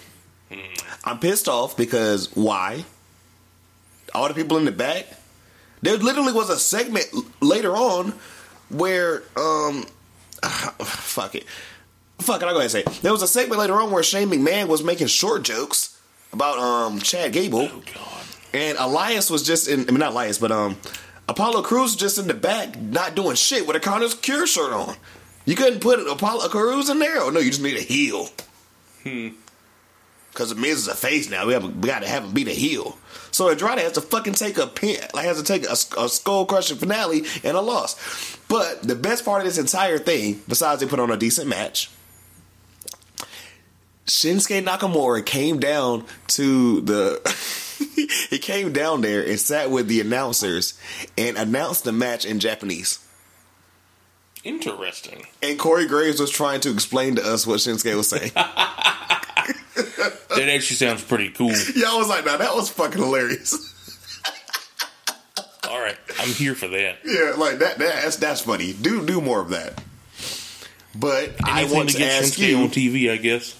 A: I'm pissed off because why? All the people in the back. There literally was a segment later on where um fuck it. Fuck it, I'll go ahead and say it. There was a segment later on where Shane McMahon was making short jokes about um Chad Gable.
B: Oh God.
A: And Elias was just in I mean not Elias, but um Apollo Crews just in the back not doing shit with a Connor's Cure shirt on. You couldn't put Apollo Crews in there? Oh no, you just need a heel. Hmm. Cause the Miz is a face now. We have we gotta have him beat a heel. So Andrade has to fucking take a pin, like has to take a, a skull crushing finale and a loss. But the best part of this entire thing, besides they put on a decent match, Shinsuke Nakamura came down to the. he came down there and sat with the announcers and announced the match in Japanese.
B: Interesting.
A: And Corey Graves was trying to explain to us what Shinsuke was saying.
B: That actually sounds pretty cool.
A: yeah, I was like, "Now that was fucking hilarious."
B: All right, I'm here for that.
A: yeah, like that. That's that's funny. Do do more of that. But I want
B: to
A: to
B: get
A: ask
B: Shinsuke
A: you.
B: on TV, I guess.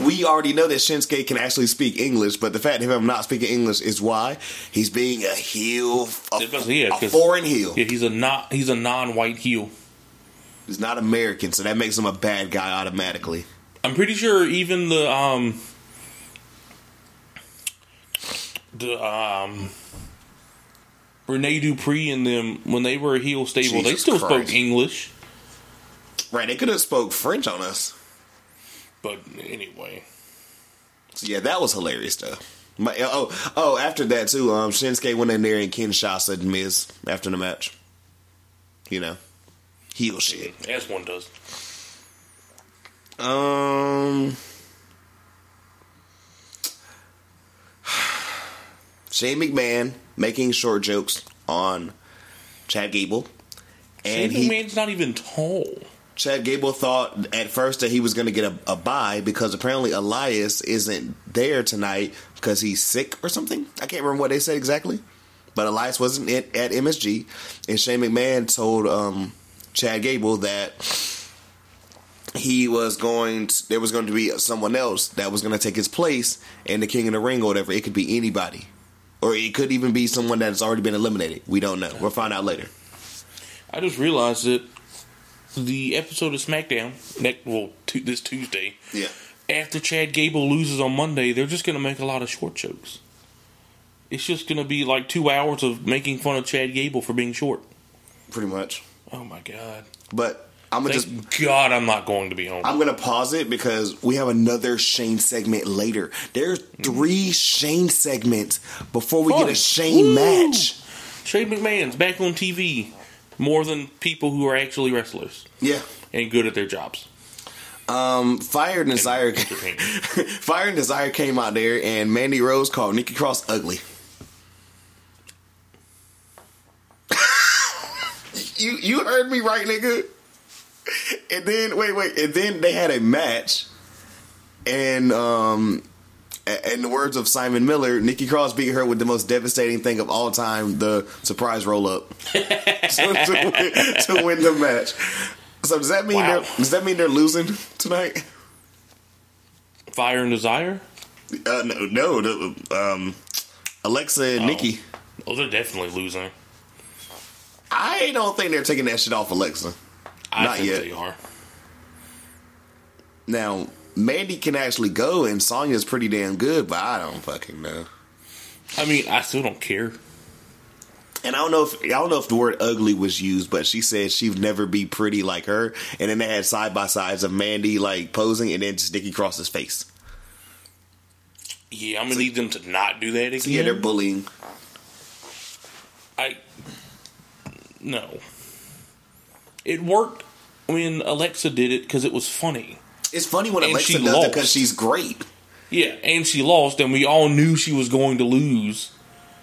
A: We already know that Shinsuke can actually speak English, but the fact of him not speaking English is why he's being a heel, a,
B: Yeah,
A: a foreign heel.
B: Yeah, he's a not he's a non-white heel.
A: He's not American, so that makes him a bad guy automatically.
B: I'm pretty sure even the um the um Rene Dupree and them when they were a heel stable, they still
A: Christ.
B: spoke English.
A: Right? They could have spoke French on us.
B: But anyway,
A: So yeah, that was hilarious though. My, oh, oh! After that too, um, Shinsuke went in there and Ken Shaw said Miz after the match. You know, heel shit.
B: as one does.
A: Um, Shane McMahon making short jokes on Chad Gable, and
B: Shane
A: he
B: McMahon's not even tall.
A: Chad Gable thought at first that he was going to get a, a bye because apparently Elias isn't there tonight because he's sick or something. I can't remember what they said exactly, but Elias wasn't at, at MSG, and Shane McMahon told um, Chad Gable that he was going. To, there was going to be someone else that was going to take his place in the King of the Ring or whatever. It could be anybody, or it could even be someone that's already been eliminated. We don't know. We'll find out later.
B: I just realized that the episode of SmackDown next well tu- this Tuesday
A: Yeah.
B: after Chad Gable loses on Monday, they're just going to make a lot of short jokes. It's just going to be like two hours of making fun of Chad Gable for being short.
A: Pretty much.
B: Oh my god!
A: But I'm gonna
B: Thank
A: just
B: God I'm not going to be home.
A: I'm gonna pause it because we have another Shane segment later. There's three Shane segments before we get a Shane
B: Woo!
A: match.
B: Shane McMahon's back on TV more than people who are actually wrestlers
A: Yeah.
B: and good at their jobs.
A: Um, Fire and Desire. Fire and Desire came out there, and Mandy Rose called Nikki Cross ugly. you you heard me right, nigga. And then wait, wait, and then they had a match, and um, in the words of Simon Miller, Nikki Cross beat her with the most devastating thing of all time, the surprise roll up, to, to win, to win the match. So does that mean
B: Wow.
A: they're, does that mean they're losing tonight?
B: Fire and Desire?
A: Uh, no, no. The, um, Alexa and
B: Oh.
A: Nikki.
B: Oh, they're definitely losing.
A: I don't think they're taking that shit off Alexa.
B: I
A: Not
B: think
A: yet.
B: they are.
A: Now, Mandy can actually go, and Sonya's pretty damn good, but I don't fucking know.
B: I mean, I still don't care.
A: And I don't know if I don't know if the word ugly was used, but she said she'd never be pretty like her. And then they had side by sides of Mandy like posing, and then just Nikki Cross's face.
B: Yeah, I'm gonna need them to not do that again.
A: So yeah, they're bullying.
B: I no. It worked when Alexa did it because it was funny.
A: It's funny when
B: And
A: Alexa
B: she
A: does it
B: lost.
A: because she's great.
B: Yeah, and she lost, and we all knew she was going to lose.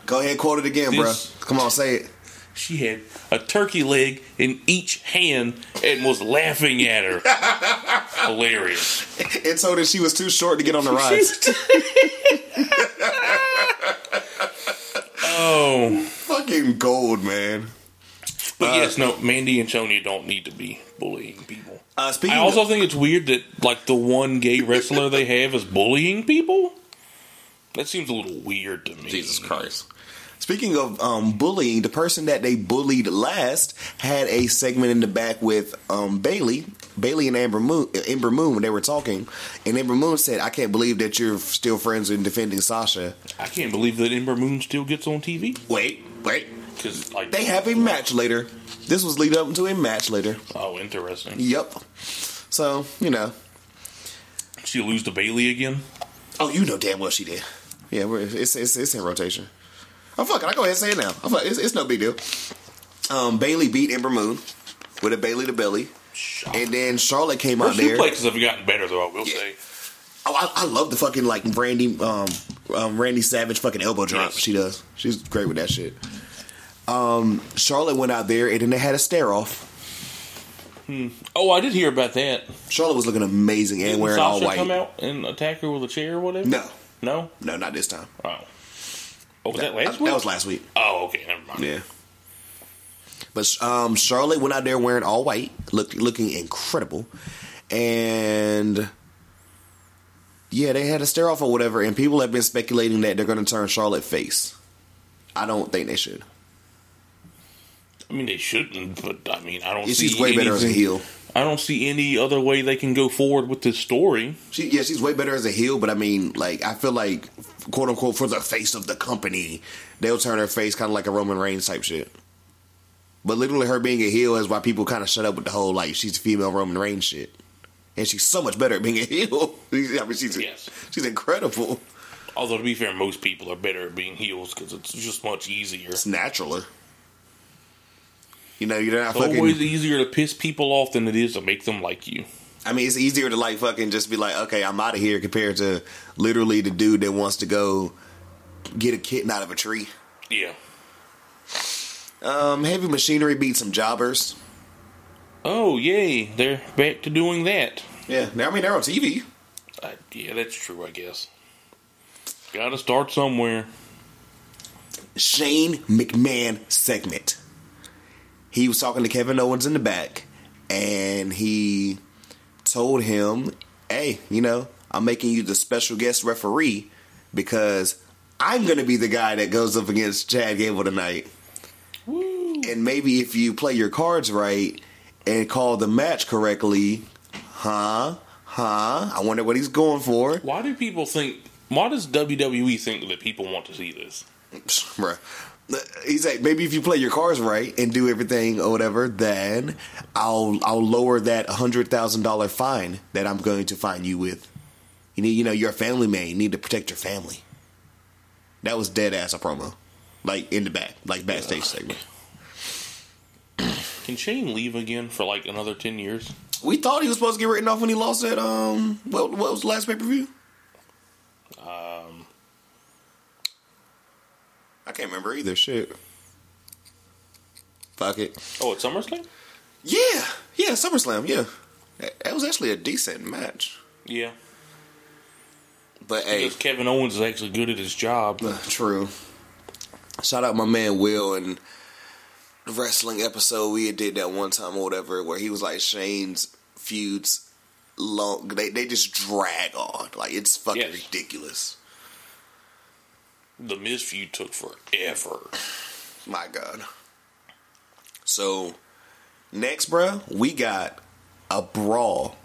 A: Go ahead, quote it again,
B: This-
A: bro. Come on, say it.
B: She had a turkey leg in each hand and was laughing at her. Hilarious.
A: And so that she was too short to get on the ride.
B: oh,
A: Fucking gold, man.
B: But yes, no, Mandy and Sonya don't need to be bullying people.
A: Uh, speaking
B: I also
A: of,
B: think it's weird that like the one gay wrestler they have is bullying people. That seems a little weird to me.
A: Jesus Christ. Speaking of um, bullying, the person that they bullied last had a segment in the back with um, Bayley, Bayley and Ember Moon. Ember Moon when they were talking, and Ember Moon said, "I can't believe that you're still friends and defending Sasha."
B: I can't believe that Ember Moon still gets on TV
A: Wait, wait.
B: Because like
A: They have a match later. This was lead up to a match later.
B: Oh, interesting.
A: Yep. So you know.
B: She lose to Bayley again.
A: Oh, you know damn well she did. Yeah, we're, it's, it's it's in rotation. Oh fuck it, I go ahead and say it now. Oh, it's, it's no big deal. Um, Bayley beat Ember Moon with a Bayley to belly, and then Charlotte came
B: Her
A: out there.
B: suplexes have gotten better, though. I will
A: Yeah.
B: say.
A: Oh, I, I love the fucking like Randy, um, um, Randy Savage fucking elbow drop.
B: Yes.
A: She does. She's great with that shit. Um, Charlotte went out there and then they had a stare off.
B: Oh, I did hear about that.
A: Charlotte was looking amazing and
B: Didn't
A: wearing all white.
B: come out and attack her with a chair or whatever?
A: No,
B: No?
A: no, not this time.
B: Oh. Oh, was that last
A: that,
B: week?
A: that was last week.
B: Oh, okay. Never mind.
A: Yeah. But um, Charlotte went out there wearing all white, look, looking incredible, and yeah, they had a stare off or whatever. And people have been speculating that they're going to turn Charlotte face. I don't think they should.
B: I mean, they shouldn't, but I mean, I don't
A: Yeah,
B: see
A: she's way better as a heel.
B: I don't see any other way they can go forward with this story.
A: She, yeah, she's way better as a heel, but I mean, like, I feel like, quote unquote, for the face of the company, they'll turn her face kind of like a Roman Reigns type shit. But literally, her being a heel is why people kind of shut up with the whole like she's a female Roman Reigns shit, and she's so much better at being a heel. I mean, she's
B: Yes.
A: she's incredible.
B: Although, to be fair, most people are better at being heels because it's just much easier.
A: It's naturaler. You know, you're not
B: It's
A: fucking.
B: always easier to piss people off than it is to make them like you.
A: I mean, it's easier to like fucking just be like, okay, I'm out of here, compared to literally the dude that wants to go get a kitten out of a tree.
B: Yeah.
A: Um, heavy machinery beat some jobbers.
B: Oh, yay. They're back to doing that.
A: Yeah, now I mean they're on TV.
B: Uh, yeah, that's true, I guess. Gotta start somewhere.
A: Shane McMahon segment. He was talking to Kevin Owens in the back, and he told him, "Hey, you know, I'm making you the special guest referee because I'm going to be the guy that goes up against Chad Gable tonight.
B: Woo.
A: And maybe if you play your cards right and call the match correctly, huh, huh? I wonder what he's going for."
B: Why do people think. Why does WWE think that people want to see this?
A: Bruh. He's like, maybe if you play your cards right and do everything or whatever, then I'll I'll lower that hundred thousand dollar fine that I'm going to fine you with. You need, you know, you're a family man. You need to protect your family. That was dead ass a promo, like in the back, like backstage segment.
B: Can Shane leave again for like another 10 years?
A: We thought he was supposed to get written off when he lost that. Um, what, what was the last pay per view?
B: Um,
A: I can't remember either. Shit. Fuck it.
B: oh, at SummerSlam?
A: Yeah, yeah, SummerSlam. Yeah, that, that was actually a decent match.
B: Yeah.
A: But hey,
B: Because Kevin Owens is actually good at his job.
A: Uh, True. Shout out my man Will and the wrestling episode we did that one time or whatever where he was like Shane's feuds long they they just drag on. Like it's fucking
B: Yes.
A: ridiculous.
B: The Miz feud took forever.
A: My God. So next, bro, we got a brawl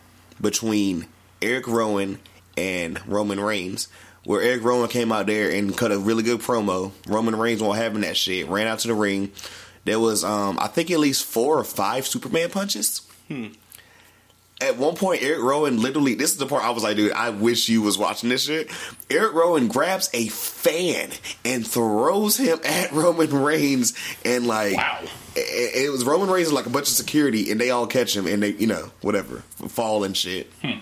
A: between Eric Rowan and Roman Reigns, where Eric Rowan came out there and cut a really good promo. Roman Reigns won't having that shit. Ran out to the ring. There was, um, I think, at least four or five Superman punches. At one point, Eric Rowan literally, this is the part I was like, dude, I wish you was watching this shit. Eric Rowan grabs a fan and throws him at Roman Reigns and like,
B: Wow.
A: it, it was Roman Reigns and like a bunch of security and they all catch him and they, you know, whatever, fall and shit. Hmm.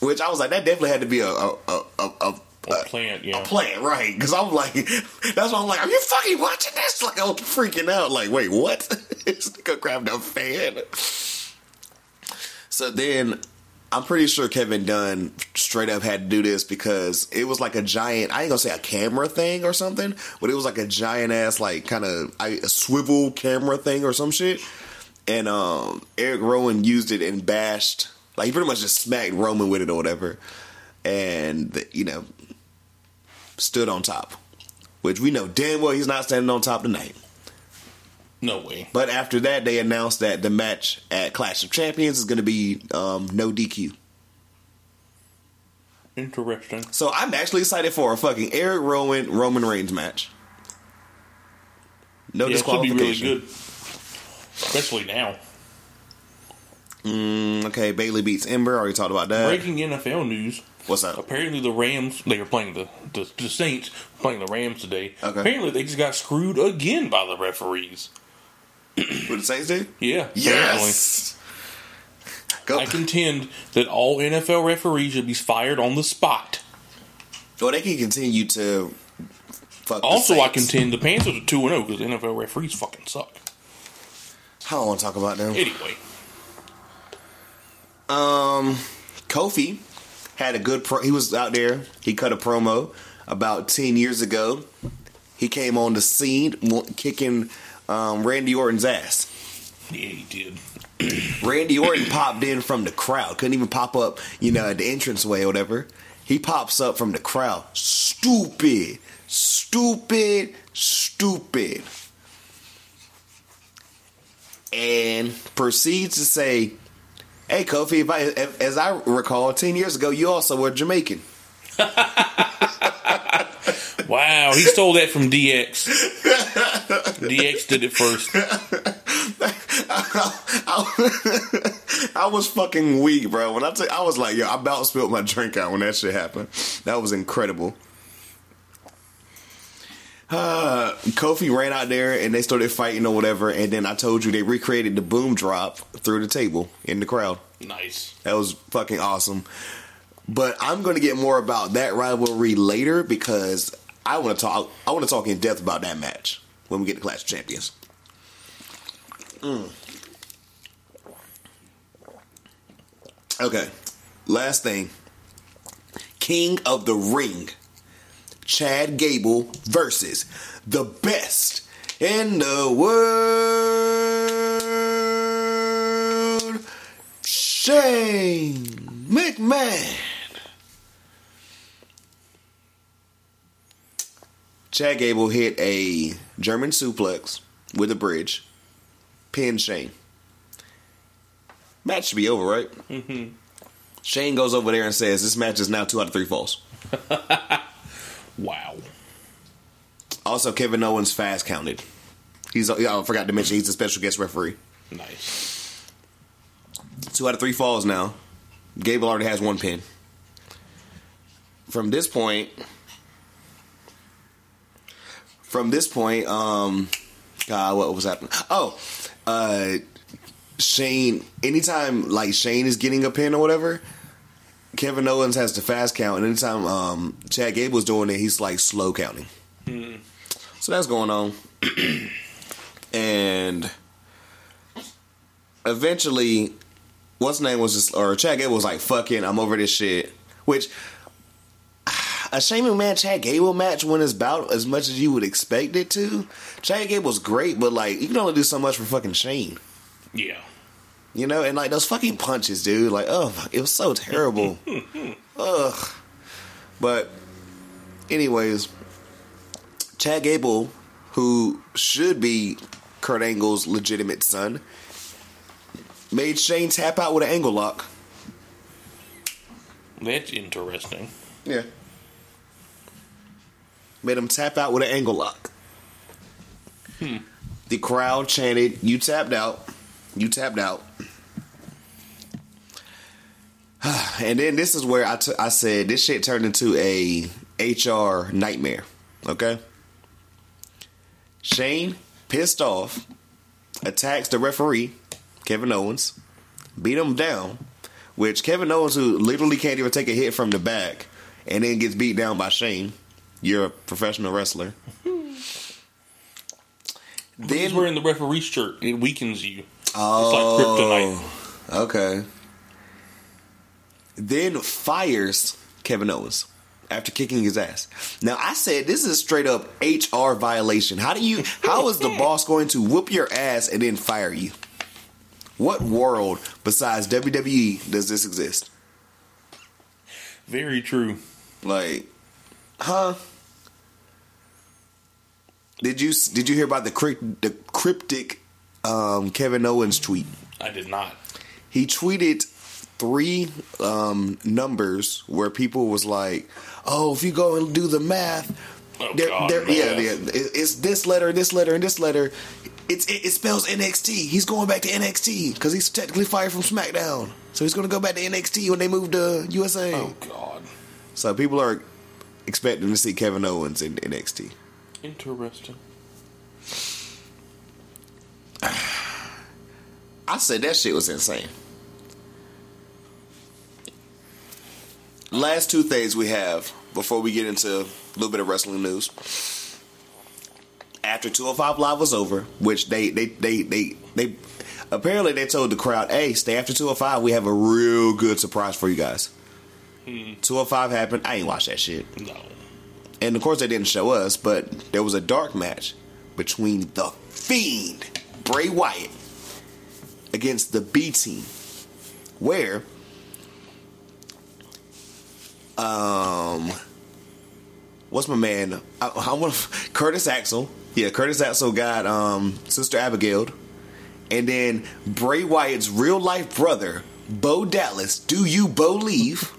A: which I was like, that definitely had to be a a a, a, a
B: A plant, yeah.
A: a plant, right? Because I'm like, that's why I'm like, are you fucking watching this? Like, I was freaking out. Like, wait, what? this nigga grabbed a fan. So then, I'm pretty sure Kevin Dunn straight up had to do this because it was like a giant. I ain't gonna say a camera thing or something, but it was like a giant ass, like kind of a swivel camera thing or some shit. And um, Eric Rowan used it and bashed, like he pretty much just smacked Roman with it or whatever. And you know, stood on top, which we know damn well he's not standing on top tonight.
B: No way.
A: But after that, they announced that the match at Clash of Champions is going to be um, no DQ.
B: Interesting.
A: So I'm actually excited for a fucking Eric Rowan Roman Reigns match. No
B: Yeah, it should be
A: disqualification.
B: really good. Especially now.
A: Mm, okay, Bayley beats Ember. Already talked about that.
B: Breaking NFL news.
A: What's up?
B: Apparently the Rams they are playing the, the the Saints playing the Rams today.
A: Okay.
B: Apparently they just got screwed again by the referees.
A: What the Saints do?
B: Yeah.
A: Yes.
B: I contend that all NFL referees should be fired on the spot.
A: well, they can continue to. Fuck
B: Also, I contend the Panthers are two and zero because NFL referees fucking suck.
A: I don't want to talk about them.
B: Anyway,
A: Um, Kofi had a good pro. He was out there. He cut a promo about ten years ago. He came on the scene kicking um, Randy Orton's ass.
B: yeah, he did.
A: Randy Orton popped in from the crowd. Couldn't even pop up, you know, at the entranceway or whatever. He pops up from the crowd. Stupid, stupid, stupid. And proceeds to say, Hey, Kofi, if I, if, as I recall, 10 years ago, you also were Jamaican.
B: Wow, he stole that from DX. DX did it first.
A: I was fucking weak, bro. When I I was like, yo, I about spilled my drink out when that shit happened. That was incredible. Uh, Kofi ran out there and they started fighting or whatever, and then I told you they recreated the boom drop through the table in the crowd.
B: Nice.
A: That was fucking awesome. But I'm going to get more about that rivalry later because I want to talk. I want to talk in depth about that match when we get to Clash of Champions. Mm. Okay, last thing. King of the Ring, Chad Gable versus the best in the world, Shane McMahon. Chad Gable hit a German suplex with a bridge, pin Shane. Match should be over, right? Mm-hmm. Shane goes over there and says, "This match is now two out of three falls."
B: Wow.
A: Also, Kevin Owens fast counted. He's I forgot to mention he's a special guest referee.
B: Nice.
A: Two out of three falls now. Gable already has one pin. From this point, from this point, um, God, what was happening? Oh, uh, Shane. Anytime like Shane is getting a pin or whatever, Kevin Owens has the fast count, and anytime um, Chad Gable's doing it, he's like slow counting. So that's going on, and eventually what's name was just or Chad Gable was like, fucking, I'm over this shit. Which a Shane McMahon Chad Gable match when it's about as much as you would expect it to. Chad Gable's great, but like you can only do so much for fucking Shane.
B: Yeah.
A: You know, and like those fucking punches, dude, like, oh it was so terrible. Ugh. But anyways, Chad Gable, who should be Kurt Angle's legitimate son, made Shane tap out with an angle lock.
B: That's interesting.
A: Yeah. Made him tap out with an angle lock. Hmm. The crowd chanted, You tapped out. You tapped out. and then this is where I, t- I said this shit turned into a HR nightmare. Okay? Shane, pissed off, attacks the referee, Kevin Owens, beat him down, which Kevin Owens, who literally can't even take a hit from the back, and then gets beat down by Shane. You're a professional wrestler.
B: He's
A: then
B: wearing the referee's shirt. It weakens you.
A: oh, it's like oh,
B: kryptonite.
A: Okay. Then fires Kevin Owens after kicking his ass. Now I said this is a straight up HR violation. How do you? How is the boss going to whoop your ass and then fire you? What world besides WWE does this exist?
B: Very true.
A: Like, huh? Did you did you hear about the the cryptic um, Kevin Owens tweet?
B: I did not.
A: He tweeted three um, numbers where people was like, "Oh, if you go and do the math,
B: Oh,
A: there,
B: God,
A: there, yeah, yeah, it's this letter, this letter, and this letter. It's it, it spells NXT. He's going back to NXT because he's technically fired from SmackDown, so he's going to go back to NXT when they move to USA.
B: Oh God.
A: So people are expecting to see Kevin Owens in NXT.
B: Interesting.
A: I said that shit was insane. Last two things we have before we get into a little bit of wrestling news. After 205 Live was over, which they they they they they apparently they told the crowd, "Hey, stay after 205. We have a real good surprise for you guys." Hmm. 205 happened. I ain't watched that shit.
B: No.
A: And of course, they didn't show us, but there was a dark match between the Fiend, Bray Wyatt, against the B Team, where, um, what's my man? I, I want Curtis Axel. Yeah, Curtis Axel got um Sister Abigail, and then Bray Wyatt's real life brother, Bo Dallas. Do you believe?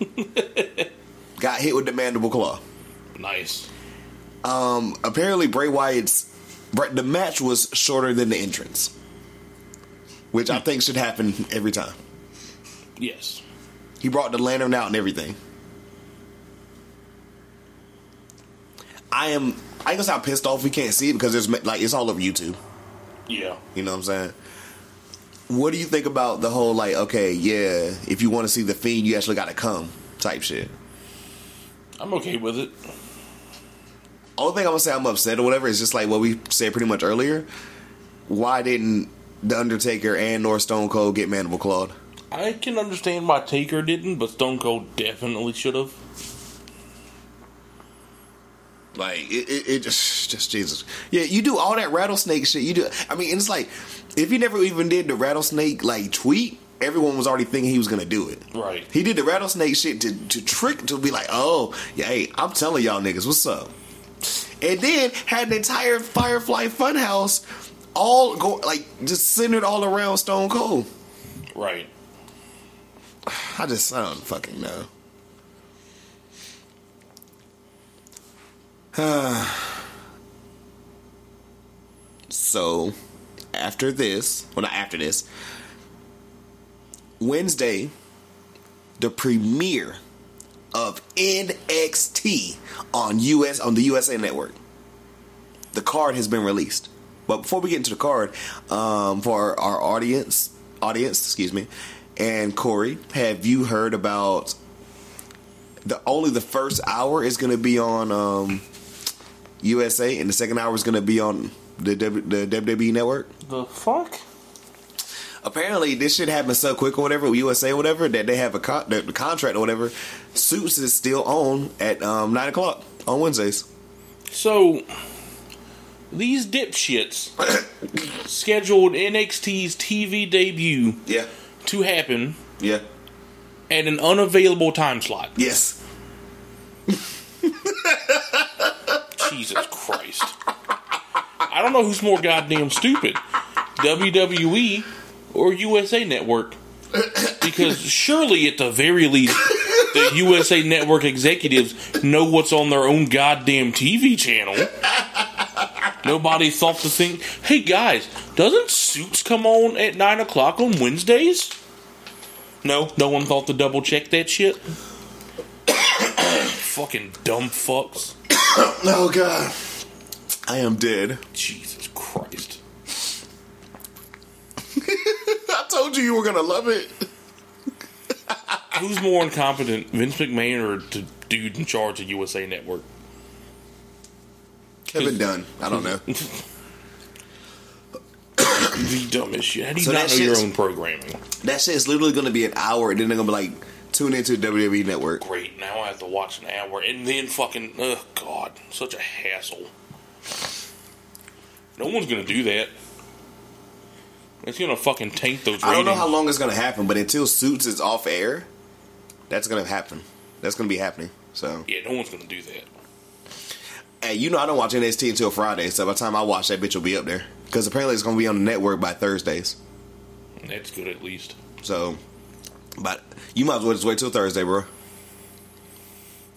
A: got hit with the mandible claw.
B: Nice.
A: Um, apparently Bray Wyatt's the match was shorter than the entrance, which I think should happen every time.
B: Yes.
A: He brought the lantern out and everything. I am. I guess I'm pissed off we can't see it because there's like it's all over YouTube.
B: Yeah.
A: You know what I'm saying? What do you think about the whole like, okay, yeah, if you want to see the fiend, you actually got to come type shit?
B: I'm okay with it.
A: Only thing I'm gonna say I'm upset or whatever is just like what we said pretty much earlier. Why didn't the Undertaker and or Stone Cold get mandible clawed?
B: I can understand why Taker didn't, but Stone Cold definitely should have.
A: Like it, it, it just, just Jesus. Yeah, you do all that rattlesnake shit. You do. I mean, it's like if you never even did the rattlesnake like tweet, everyone was already thinking he was gonna do it.
B: Right.
A: He did the rattlesnake shit to to trick to be like, oh yeah, hey, I'm telling y'all niggas, what's up? And then had an entire Firefly Funhouse all go like just centered all around Stone Cold.
B: Right.
A: I just I don't fucking know. so, after this, well, not after this, Wednesday, the premiere of NXT on US on the USA Network. The card has been released. But before we get into the card, um, for our audience, audience, excuse me, and Corey, have you heard about the only the first hour is going to be on um, USA, and the second hour is going to be on the w, the WWE Network?
B: The fuck?
A: Apparently, this shit happened so quick or whatever, USA or whatever, that they have a con- the, contract or whatever. Suits is still on at um, nine o'clock on Wednesdays.
B: So these dipshits scheduled NXT's TV debut
A: Yeah,
B: to happen
A: yeah,
B: at an unavailable time slot.
A: yes.
B: Jesus Christ. I don't know who's more goddamn stupid. WWE or USA Network. Because surely at the very least the USA Network executives know what's on their own goddamn TV channel. Nobody thought to think, hey guys, doesn't Suits come on at 9 o'clock on Wednesdays? No, no one thought to double check that shit. Fucking dumb fucks.
A: Oh God, I am dead.
B: Jesus Christ.
A: I told you you were gonna love it.
B: Who's more incompetent, Vince McMahon or the dude in charge of USA Network?
A: Kevin Dunn. I don't know.
B: The dumbest shit. How do you
A: So
B: not know your own programming?
A: That shit is literally going to be an hour, and then they're going to be like, tune into the WWE Network.
B: Great. Now I have to watch an hour and then fucking. Oh God, such a hassle. No one's gonna do that. It's gonna fucking tank those ratings.
A: I don't know how long it's to happen, but until Suits is off air, that's to happen. That's to be happening. So,
B: Yeah, no one's gonna do that.
A: hey, you know, I don't watch NXT until Friday, so by the time I watch that bitch will be up there. Because apparently it's to be on the network by Thursdays.
B: That's good at least.
A: So, but you might as well just wait till Thursday, bro.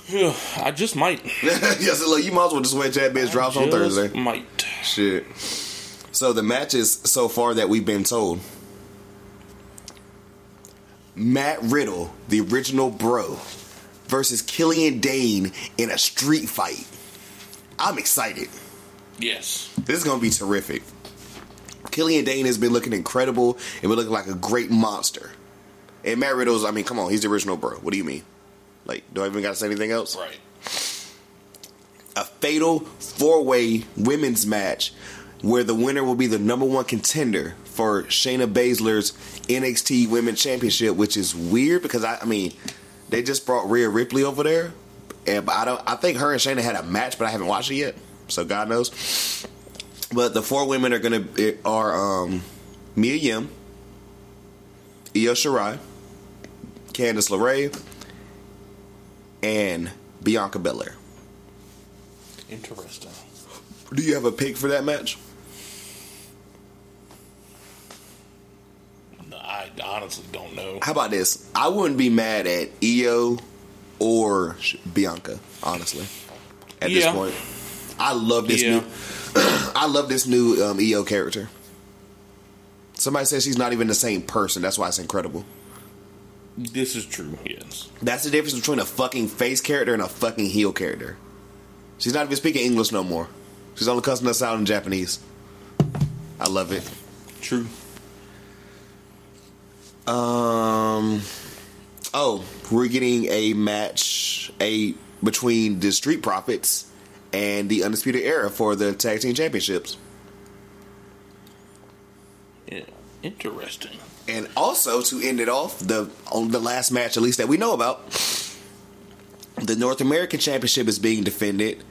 B: I just might.
A: yes, look, you might as well just wait till that bitch drops on Thursday.
B: Might.
A: Shit. So the matches so far that we've been told. Matt Riddle, the original bro, versus Killian Dain in a street fight. I'm excited.
B: Yes.
A: This is gonna be terrific. Killian Dain has been looking incredible and been looking like a great monster. And Matt Riddle's, I mean, come on, he's the original bro. What do you mean? Like, do I even gotta say anything else?
B: Right.
A: a fatal four way women's match where the winner will be the number one contender for Shayna Baszler's NXT Women's Championship, which is weird because I, I mean, they just brought Rhea Ripley over there, and I don't. I think her and Shayna had a match, but I haven't watched it yet, so God knows. But the four women are gonna are um, Mia Yim, Io Shirai, Candice LeRae, and Bianca Belair.
B: Interesting.
A: Do you have a pick for that match?
B: I honestly don't know.
A: How about this? I wouldn't be mad at Io or Bianca, honestly. At
B: Yeah.
A: this point, I love this
B: Yeah.
A: new. I love this new um, Io character. Somebody says she's not even the same person. That's why it's incredible.
B: This is true. Yes.
A: That's the difference between a fucking face character and a fucking heel character. She's not even speaking English no more. She's only cussing us out in Japanese. I love it.
B: True.
A: Um. Oh, we're getting a match a between the Street Profits and the Undisputed Era for the Tag Team Championships,
B: Yeah. Interesting.
A: and also to end it off, the on the last match at least that we know about, the North American Championship is being defended,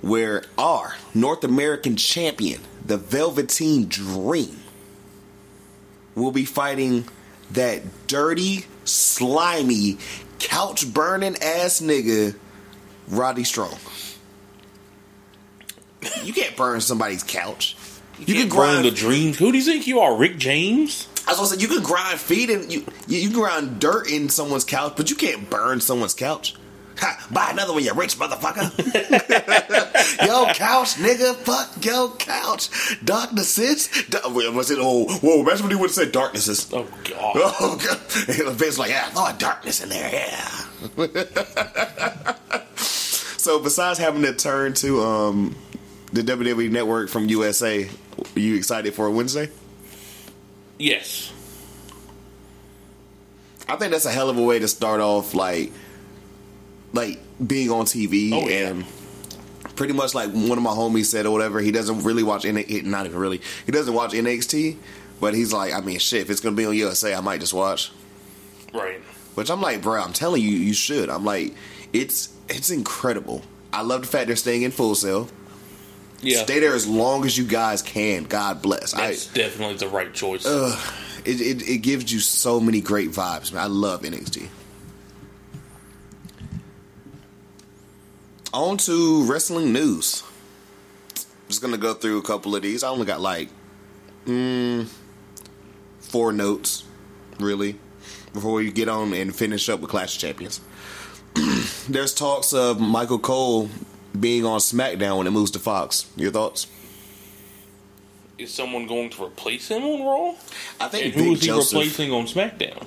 A: where our North American champion, the Velveteen Dream, will be fighting that dirty, slimy, couch burning ass nigga, Roddy Strong. You can't burn somebody's couch. You,
B: Can't
A: can grind.
B: the dreams. Who do you think you are, Rick James?
A: I was gonna say you can grind feet and you you, you can grind dirt in someone's couch, but you can't burn someone's couch. Ha, buy another one, you rich motherfucker. yo, couch, nigga, fuck yo, couch. Darknesses. Da- was it? Oh, whoa, imagine what he would have said darknesses.
B: Oh God.
A: Oh, God. And Vince like, yeah, throw a darkness in there, yeah. so besides having to turn to um, the WWE Network from USA, you excited for a Wednesday?
B: Yes.
A: I think that's a hell of a way to start off, like, like being on TV
B: Oh, yeah.
A: and pretty much like one of my homies said or whatever. He doesn't really watch NXT, not even really. He doesn't watch NXT, but he's like, I mean, shit. If it's gonna be on USA, I might just watch.
B: Right.
A: Which I'm like, bro, I'm telling you, you should. I'm like, it's it's incredible. I love the fact they're staying in Full Sail.
B: Yeah.
A: Stay there as long as you guys can. God bless. I,
B: That's definitely the right choice.
A: Ugh, it, it it gives you so many great vibes, man. I love NXT. On to wrestling news. Just gonna go through a couple of these. I only got like mm, four notes, really, before we get on and finish up with Clash of Champions. There's talks of Michael Cole being on SmackDown when it moves to Fox. Your thoughts?
B: is someone going to replace him on Raw?
A: I think
B: And who is he
A: Joseph.
B: replacing on SmackDown?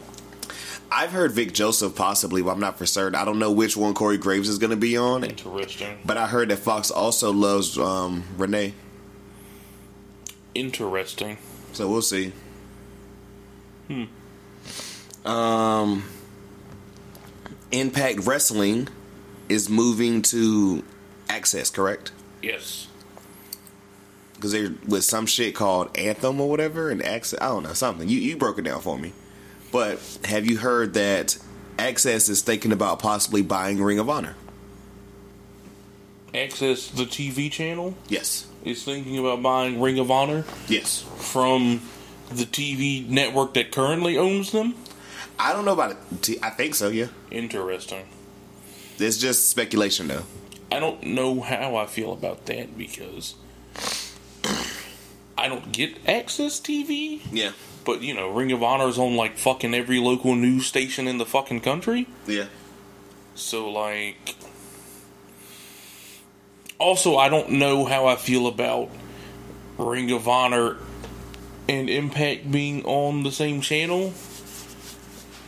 A: I've heard Vic Joseph possibly, but I'm not for certain. I don't know which one Corey Graves is going to be on.
B: Interesting.
A: But I heard that Fox also loves um, Renee,
B: Interesting.
A: so we'll see. Hmm. Um, Impact Wrestling is moving to AXS, correct?
B: Yes.
A: Because there was some shit called Anthem or whatever, and AXS. I don't know something. You you broke it down for me. But have you heard that AXS is thinking about possibly buying Ring of Honor?
B: AXS the TV channel
A: Yes.
B: is thinking about buying Ring of Honor
A: Yes.
B: from the TV network that currently owns them.
A: I don't know about it. I think so. Yeah.
B: Interesting.
A: It's just speculation, though.
B: I don't know how I feel about that because I don't get AXS TV,
A: Yeah.
B: But you know, Ring of Honor is on like fucking every local news station in the fucking country.
A: Yeah.
B: So like also I don't know how I feel about Ring of Honor and Impact being on the same channel.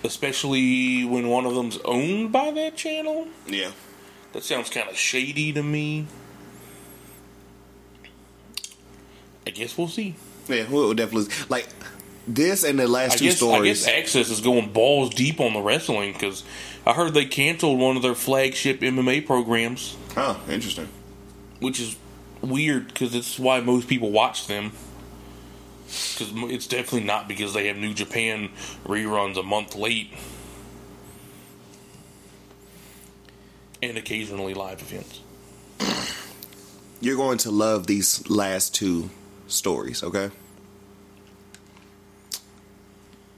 B: Especially when one of them's owned by that channel.
A: Yeah.
B: That sounds kind of shady to me. I guess we'll see.
A: Yeah. We'll definitely like this and the last
B: I
A: two
B: guess, I guess AXS is going balls deep on the wrestling because I heard they canceled one of their flagship MMA programs,
A: oh, interesting.
B: which is weird because it's why most people watch them. Because it's definitely not because they have New Japan reruns a month late, and occasionally live events.
A: You're going to love these last two stories, okay?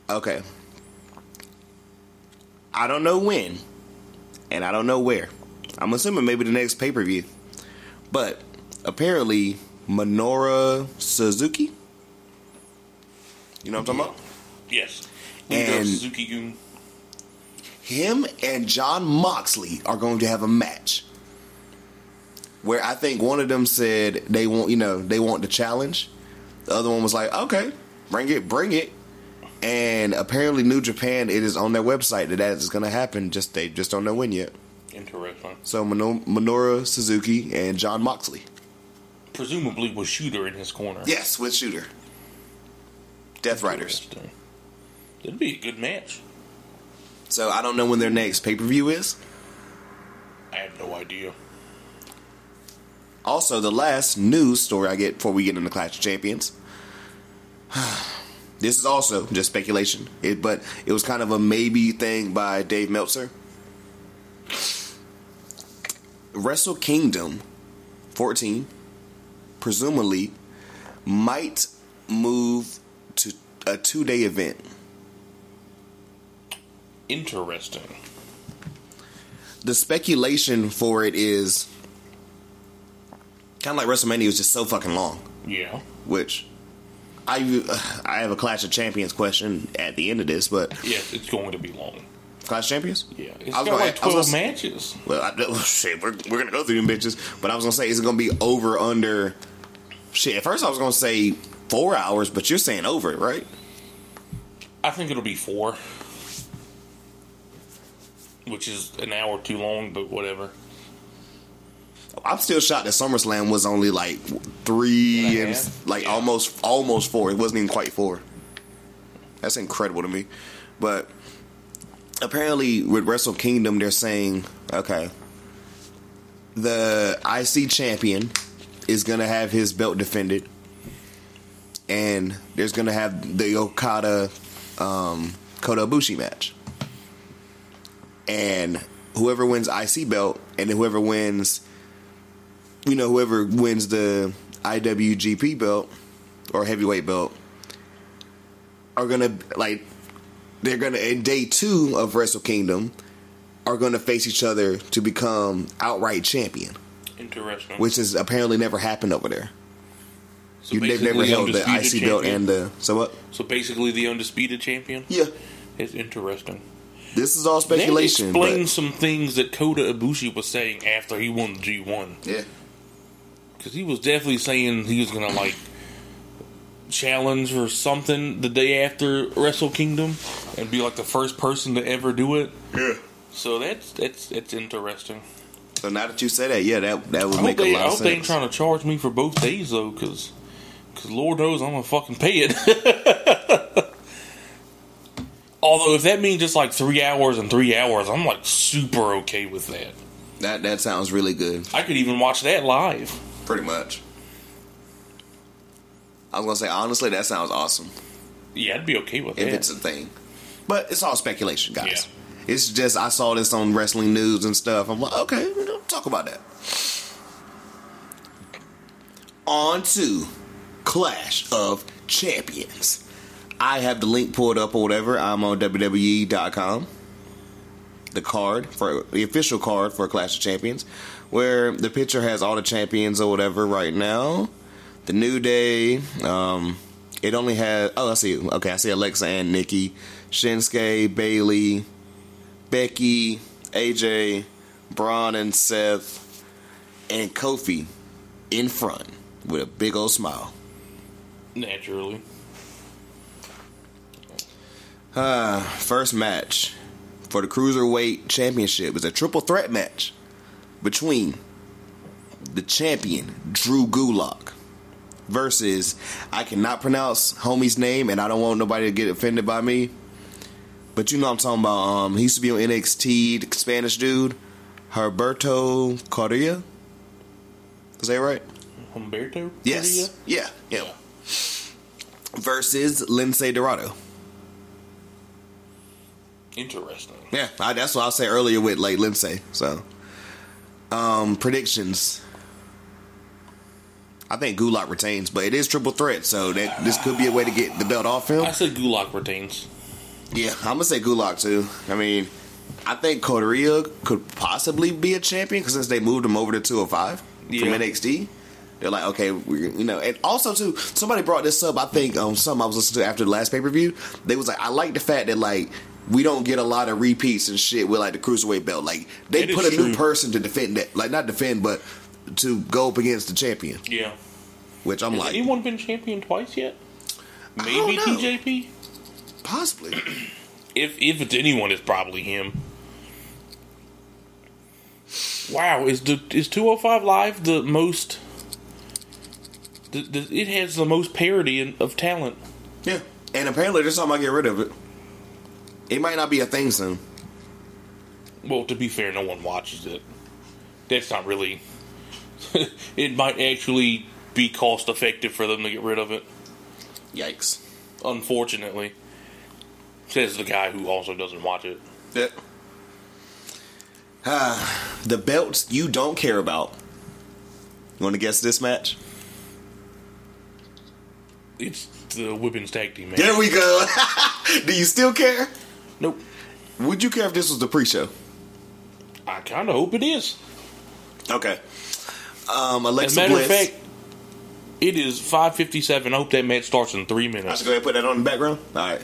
A: Okay. I don't know when, and I don't know where. I'm assuming maybe the next pay per view. But apparently, Minoru Suzuki. You know what I'm talking about?
B: Yes,
A: And-
B: Suzuki Gun.
A: him and Jon Moxley are going to have a match where I think one of them said they want, you know, they want the challenge. The other one was like, okay, bring it, bring it. And apparently, New Japan, it is on their website that that is going to happen. Just they just don't know when yet.
B: Interesting.
A: So Mino- Minoru Suzuki and Jon Moxley.
B: Presumably with Shooter in his corner.
A: Yes, with Shooter. Death Riders.
B: It'd be a good match.
A: So I don't know when their next pay per view is.
B: I have no idea.
A: Also, the last news story I get before we get into Clash of Champions. this is also just speculation, it, but it was kind of a maybe thing by Dave Meltzer. Wrestle Kingdom 14, presumably, might move to a two day event.
B: Interesting.
A: The speculation for it is kind of like WrestleMania was just so fucking long.
B: Yeah.
A: which I I have a Clash of Champions question at the end of this, but
B: Yes, it's going to be long.
A: Clash of Champions?
B: Yeah. It's
A: I was
B: got
A: gonna-
B: like 12
A: gonna-
B: matches.
A: Well, I, well, shit, we're, we're gonna go through them bitches, but I was gonna say, is it gonna be over under? Shit, at first I was gonna say four hours, but you're saying over, right?
B: I think it'll be four. Which is an hour too long, but whatever.
A: I'm still shocked that SummerSlam was only like three
B: And
A: and, like
B: Yeah.
A: almost almost four. It wasn't even quite four. That's incredible to me. But apparently with Wrestle Kingdom they're saying, okay, the IC champion is gonna have his belt defended. And there's gonna have the Okada um Kota Ibushi match. And whoever wins IC belt and whoever wins you know, whoever wins the IWGP belt or heavyweight belt are gonna like they're gonna in day two of Wrestle Kingdom are gonna face each other to become outright champion,
B: Interesting.
A: which has apparently never happened over there.
B: so
A: You, they've never held the IC
B: undisputed
A: belt and the so what?
B: So basically, the undisputed champion.
A: Yeah,
B: It's interesting.
A: this is all speculation.
B: explains
A: But,
B: some things that Kota Ibushi was saying after he won the G1.
A: yeah,
B: Because he was definitely saying he was going to, like, challenge or something the day after Wrestle Kingdom and be, like, the first person to ever do it.
A: yeah.
B: So that's that's that's interesting.
A: So now that you say that, yeah, that that would make
B: hope,
A: a
B: they,
A: lot
B: I
A: of
B: hope they ain't trying to charge me for both days, though, because because Lord knows I'm going to fucking pay it. Although Although if that means just like three hours and three hours, I'm like super okay with that.
A: That that sounds really good.
B: I could even watch that live.
A: Pretty much. I was gonna say honestly, that sounds awesome.
B: Yeah, I'd be okay with it.
A: If
B: that.
A: it's a thing, but it's all speculation, guys. It's just I saw this on wrestling news and stuff. I'm like, okay, we don't talk about that. On to Clash of Champions. I have the link pulled up or whatever. I'm on WWE.com. The card for the official card for Clash of Champions, where the picture has all the champions or whatever right now. The New Day. Um, it only has. Oh, I see. Okay, I see Alexa and Nikki, Shinsuke, Bayley, Becky, AJ, Braun and Seth, and Kofi in front with a big old smile.
B: Naturally.
A: Uh, first match for the Cruiserweight Championship is a triple threat match between the champion, Drew Gulak, versus, I cannot pronounce homie's name and I don't want nobody to get offended by me. But you know what I'm talking about. Um, he used to be on NXT, the Spanish dude, Herberto Correa. Is that right?
B: Humberto?
A: Yes.
B: Correa?
A: Yeah, yeah. Versus Lince Dorado.
B: Interesting.
A: Yeah, I, that's what I say earlier with like Lince. So, um, predictions. I think Gulak retains, but it is triple threat, so that this could be a way to get the belt off him.
B: I said Gulak retains.
A: Yeah, I'm gonna say Gulak too. I mean, I think Correa could possibly be a champion because since they moved him over to 205 from
B: Yeah.
A: NXT, they're like, okay, we you know, and also too, somebody brought this up. I think um, some I was listening to after the last pay per view. They was like, I like the fact that like. We don't get a lot of repeats and shit with like the cruiserweight belt. Like they put a new person to defend that, like not defend, but to go up against the champion.
B: Yeah.
A: Which I'm
B: Has
A: like,
B: anyone been champion twice yet? Maybe. TJP?
A: possibly.
B: If if it's anyone, it's probably him. Wow, is the is two hundred five live the most? The, the, it has the most parity in, of talent.
A: yeah, and apparently there's something I get rid of it. It might not be a thing soon.
B: Well, to be fair, no one watches it. That's not really. it might actually be cost effective for them to get rid of it.
A: Yikes.
B: Unfortunately, says the guy who also doesn't watch it.
A: Yeah. Ah, the belts you don't care about. You want to guess this match?
B: It's the women's tag team match.
A: There we go. Do you still care?
B: Nope.
A: Would you care if this was the pre-show?
B: I kind of hope it is.
A: Okay. Um,
B: As a
A: Alexa
B: matter
A: Bliss.
B: of fact, it is five fifty seven. I hope that match starts in three minutes.
A: I should go ahead and put that on the background. All right.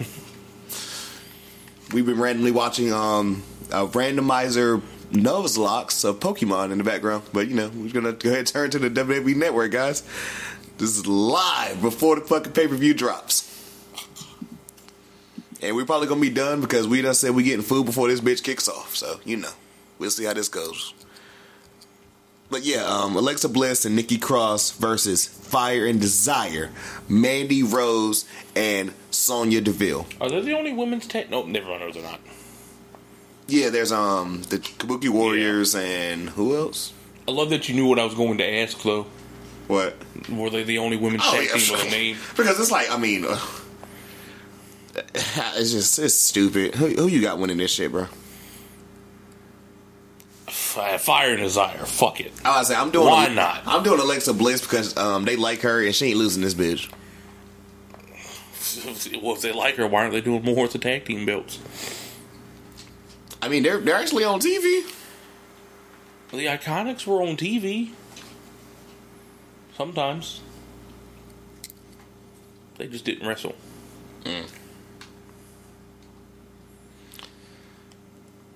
A: We've been randomly watching um, a randomizer Nuzlocke of Pokemon in the background, but you know we're gonna go ahead and turn to the WWE Network, guys. This is live before the fucking pay per view drops, and we're probably gonna be done because we done said we getting food before this bitch kicks off. So you know we'll see how this goes. But yeah, um, Alexa Bliss and Nikki Cross versus Fire and Desire, Mandy Rose and Sonya Deville.
B: Are they the only women's tag? No, never mind. No, they're not.
A: Yeah, there's um the Kabuki Warriors and who else?
B: I love that you knew what I was going to ask, though.
A: What?
B: Were they the only women's
A: Oh,
B: tag
A: yeah,
B: team with a name?
A: Because it's like I mean, uh, it's just it's stupid. Who, who you got winning this shit, bro?
B: Fire and Desire. Fuck it.
A: I was say I'm doing.
B: Why not?
A: I'm doing Alexa Bliss because um they like her and she ain't losing this bitch.
B: Well, if they like her, why aren't they doing more with the tag team belts?
A: I mean, they're they're actually on TV.
B: The Iconics were on TV. Sometimes. They just didn't wrestle.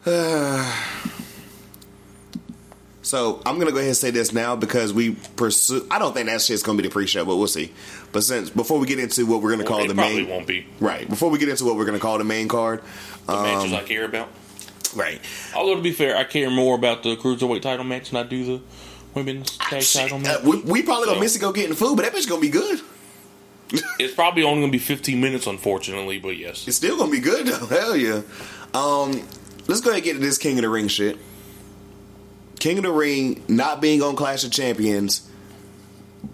A: So I'm gonna go ahead and say this now because we pursue. I don't think that shit's gonna be the pre-show, but we'll see. But since before we get into what we're gonna call
B: it
A: the
B: probably
A: main,
B: won't be
A: right? Before we get into what we're gonna call the main card,
B: the matches
A: um,
B: I care about.
A: right?
B: Although to be fair, I care more about the cruiserweight title match than I do the women's tag
A: Shit,
B: title
A: uh,
B: match.
A: we, we probably gonna
B: So-
A: miss it go getting food, but that bitch gonna be good.
B: It's probably only going to be 15 minutes, unfortunately, but yes.
A: It's still gonna be good though. Hell yeah. Um, let's go ahead and get to this King of the Ring shit. King of the Ring not being on Clash of Champions,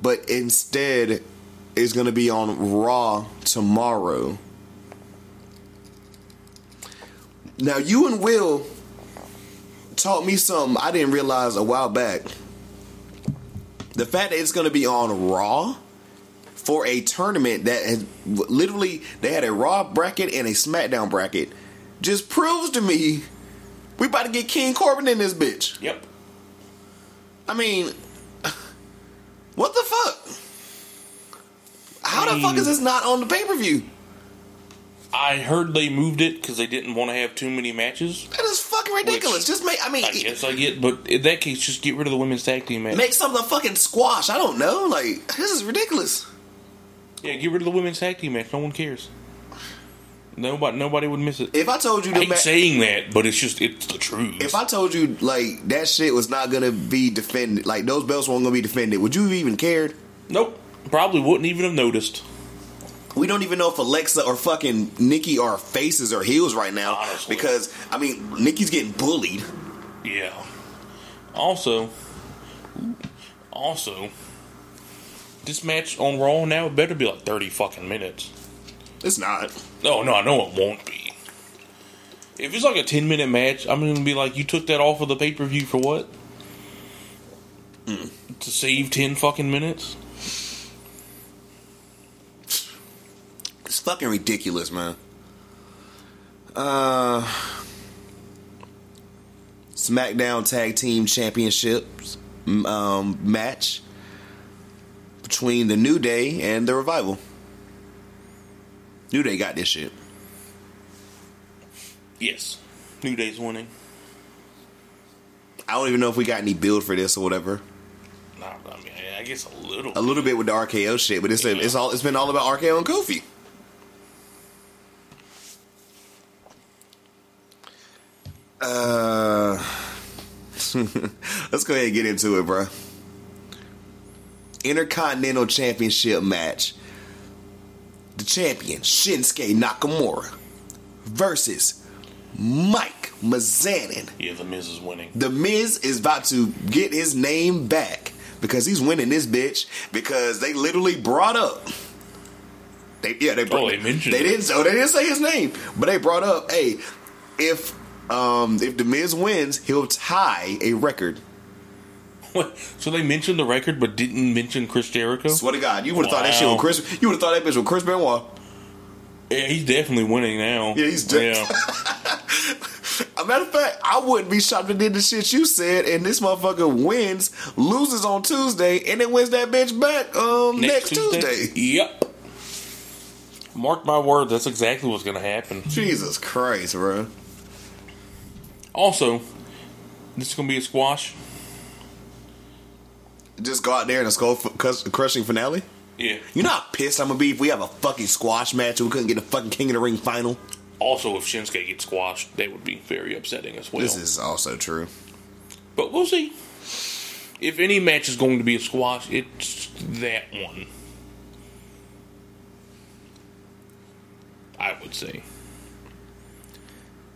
A: but instead is gonna be on Raw tomorrow. Now you and Will taught me something I didn't realize a while back. The fact that it's gonna be on Raw for a tournament that has literally they had a Raw bracket and a SmackDown bracket just proves to me we about to get King Corbin in this bitch.
B: Yep.
A: I mean, what the fuck? How
B: I
A: the fuck is this not on the pay per view?
B: I heard they moved it because they didn't want to have too many matches.
A: That is fucking ridiculous.
B: Which-
A: just make I mean
B: I guess I get, but in that case, just get rid of the women's tag team match.
A: make something fucking squash. I don't know. Like this is ridiculous.
B: yeah, get rid of the women's tag team match. No one cares. Nobody, nobody would miss it.
A: If I told you
B: I hate
A: ma-
B: saying that, but it's just it's the truth.
A: if I told you like that shit was not gonna be defended, like those belts weren't gonna be defended, would you have even cared?
B: nope, probably wouldn't even have noticed.
A: We don't even know if Alexa or fucking Nikki are faces or heels right now
B: Honestly.
A: because I mean Nikki's getting bullied.
B: Yeah. Also, also, this match on Raw now better be like thirty fucking minutes.
A: It's not.
B: No, no, I know it won't be. If it's like a ten minute match, I'm gonna be like, you took that off of the pay per view for what? To save ten fucking minutes?
A: It's fucking ridiculous, man. Uh, SmackDown Tag Team Championships um, match between the New Day and the Revival. New Day got this shit.
B: Yes. New Day's winning.
A: I don't even know if we got any build for this or whatever.
B: Nah, I mean, I guess a little.
A: A little bit with the RKO shit, but it's it's all it's been all about RKO and Kofi. Uh, let's go ahead and get into it, bro. Intercontinental Championship match. The champion Shinsuke Nakamura versus Mike Mizanin.
B: Yeah, the Miz is winning.
A: The Miz is about to get his name back because he's winning this bitch because they literally brought up. They yeah they brought,
B: Oh, they mentioned
A: they
B: it.
A: didn't so they didn't say his name but they brought up hey if um if the Miz wins he'll tie a record.
B: What? So they mentioned the record, but didn't mention Chris Jericho.
A: Swear to God, you would have thought that shit
B: Wow.
A: was Chris. You would have thought that bitch was Chris Benoit.
B: Yeah, he's definitely winning now.
A: Yeah, he's de-
B: yeah.
A: A matter of fact, I wouldn't be shocked if did the shit you said, and this motherfucker wins, loses on Tuesday, and then wins that bitch back um next, Tuesday.
B: Yep. Mark my word, that's exactly what's going to happen.
A: Jesus Christ, bro.
B: Also, this is going to be a squash.
A: Just go out there and a skull crushing finale.
B: Yeah.
A: You know how pissed I'm gonna be if we have a fucking squash match and we couldn't get a fucking King of the Ring final.
B: Also, if Shinsuke gets squashed, that would be very upsetting as well.
A: This is also true.
B: but we'll see. If any match is going to be a squash, it's that one. I would say.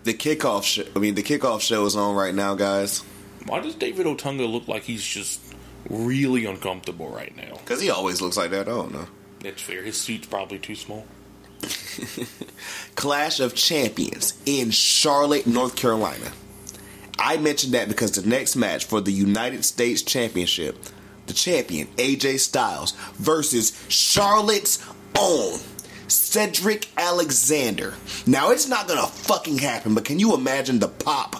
A: The kickoff, sh- I mean, the kickoff show is on right now, guys.
B: Why does David Otunga look like he's just really uncomfortable right now?
A: Because he always looks like that. I don't know.
B: That's fair. His suit's probably too small.
A: Clash of Champions in Charlotte, North Carolina. I mentioned that because the next match for the United States Championship, the champion AJ Styles versus Charlotte's own Cedric Alexander. Now it's not gonna fucking happen, but can you imagine the pop?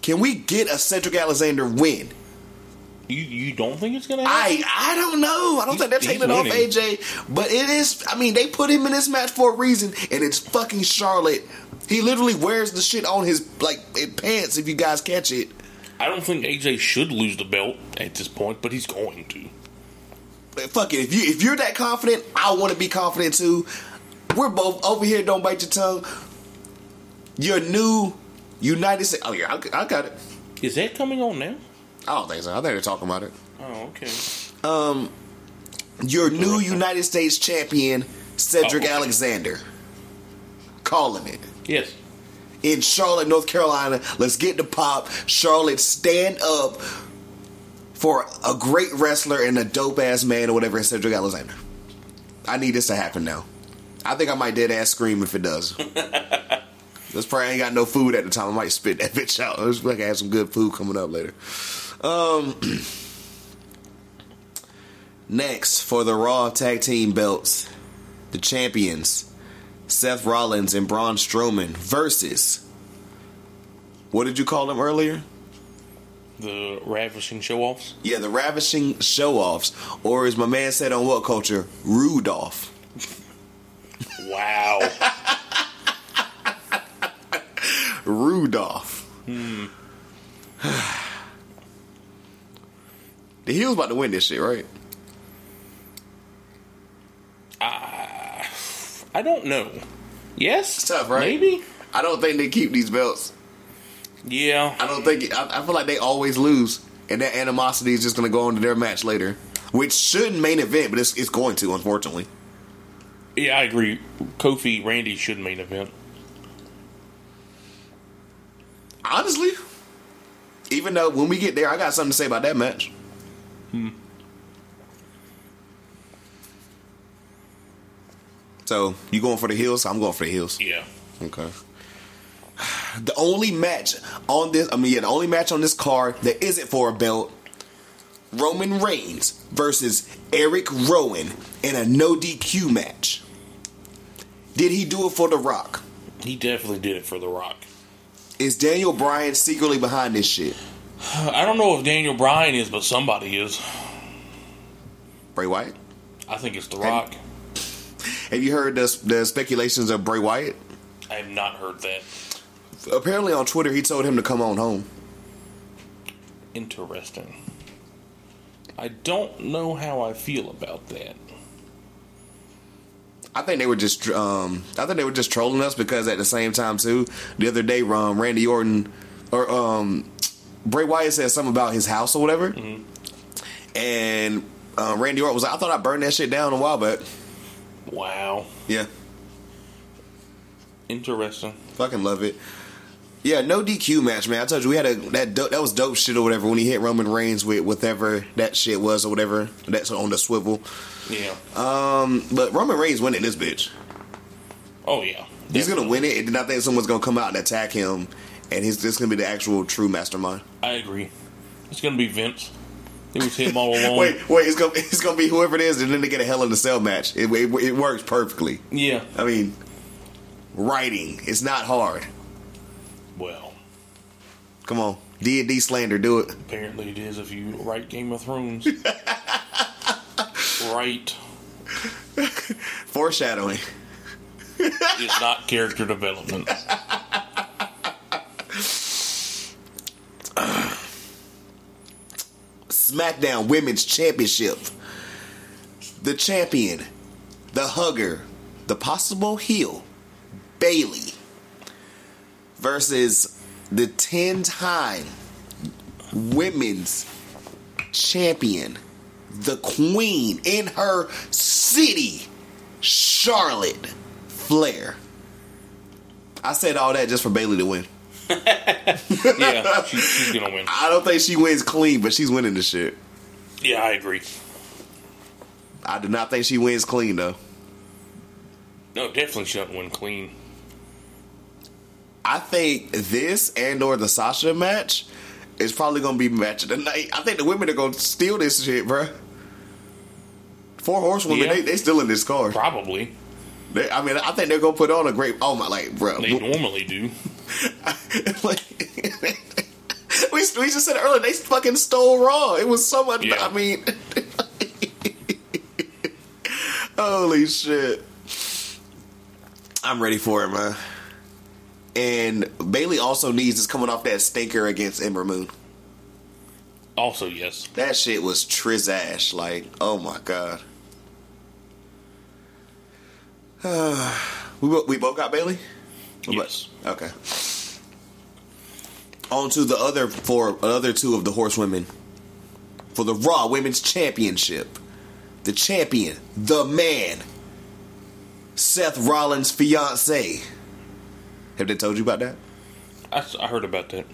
A: Can we get a Cedric Alexander win?
B: You you don't think it's gonna happen?
A: I I don't know. I don't think they're taking it off. AJ, but it is. I mean, they put him in this match for a reason, and it's fucking Charlotte. He literally wears the shit on his like pants. If you guys catch it,
B: I don't think AJ should lose the belt at this point, but he's going to.
A: But fuck it. If you if you're that confident, I want to be confident too. We're both over here. Don't bite your tongue. Your new United States. Oh yeah, I, I got it.
B: Is that coming on now?
A: I don't think so. I think they're talking about it.
B: Oh, okay.
A: Um, your new United States champion, Cedric
B: Oh.
A: Alexander. Calling it.
B: Yes.
A: In Charlotte, North Carolina. Let's get the pop. Charlotte, stand up for a great wrestler and a dope ass man or whatever, Cedric Alexander. I need this to happen now. I think I might dead ass scream if it does. This probably ain't got no food at the time. I might spit that bitch out. I just like I have some good food coming up later. Um, next for the Raw Tag Team belts, the champions Seth Rollins and Braun Strowman versus. What did you call them earlier?
B: The ravishing show offs.
A: Yeah, the ravishing show offs, or as my man said on What Culture, Rudolph.
B: Wow.
A: Rudolph. The heel's about to win this shit, right?
B: I don't know. Yes?
A: It's tough, right?
B: Maybe?
A: I don't think they keep these belts.
B: Yeah.
A: I don't think. I, I feel like they always lose, and that animosity is just going to go into their match later, which shouldn't main event, but it's, it's going to, unfortunately.
B: Yeah, I agree. Kofi Randy should main event.
A: Honestly, even though when we get there, I got something to say about that match. So you going for the heels? I'm going for the heels.
B: Yeah.
A: Okay. The only match on this, I mean, yeah, the only match on this card that isn't for a belt, Roman Reigns versus Eric Rowan in a no DQ match. Did he do it for The Rock?
B: He definitely did it for The Rock.
A: Is Daniel Bryan secretly behind this shit?
B: I don't know if Daniel Bryan is, but somebody is.
A: Bray Wyatt?
B: I think it's The Rock.
A: Have you heard the, the speculations of Bray Wyatt?
B: I have not heard that.
A: Apparently on Twitter, he told him to come on home.
B: Interesting. I don't know how I feel about that.
A: I think they were just, um, I think they were just trolling us because at the same time too, the other day, um, Randy Orton or um, Bray Wyatt said something about his house or whatever, and uh, Randy Orton was like, "I thought I burned that shit down a while back."
B: Wow.
A: Yeah,
B: Interesting.
A: fucking love it. Yeah, no DQ match, man. I told you we had a that dope, that was dope shit or whatever when he hit Roman Reigns with whatever that shit was or whatever that's on the swivel.
B: Yeah.
A: Um, but Roman Reigns winning this bitch.
B: oh, yeah.
A: He's gonna win it, and then I think someone's gonna come out and attack him, and he's just gonna be the actual true mastermind.
B: I agree. It's going to be Vince. It was him all along.
A: Wait, wait, it's gonna it's gonna be whoever it is, and then they get a Hell in a Cell match. It, it, it works perfectly.
B: Yeah.
A: I mean, writing it's not hard.
B: Well,
A: Come on, D and D slander, do it.
B: apparently it is if you write Game of Thrones. right
A: Foreshadowing.
B: is not character development.
A: SmackDown Women's Championship. The champion, the hugger, the possible heel, Bayley, versus the 10 time women's champion, the queen in her city, Charlotte Flair. I said all that just for Bayley to win.
B: Yeah, she, she's to win.
A: I don't think she wins clean, but she's winning the shit.
B: Yeah, I agree.
A: I do not think she wins clean though.
B: No, definitely she doesn't win clean.
A: I think this and or the Sasha match is probably gonna be match of the night. I think the women are gonna steal this shit, bro. Four horsewomen,
B: Yeah.
A: they they still in this car.
B: Probably.
A: They, I mean, I think they're gonna put on a great. Oh my, like, bro.
B: They normally do.
A: like, we we just said it earlier. They fucking stole Raw. It was so much.
B: Yeah.
A: I mean, holy shit! I'm ready for it, man. And Bayley also needs is coming off that stinker against Ember Moon.
B: Also, yes.
A: That shit was trizash. Like, oh my god. we we both got Bayley.
B: Yes.
A: Okay. On to the other four, other two of the horsewomen for the Raw Women's Championship. the champion, the man, Seth Rollins' fiance. Have they told you about that?
B: I heard about that.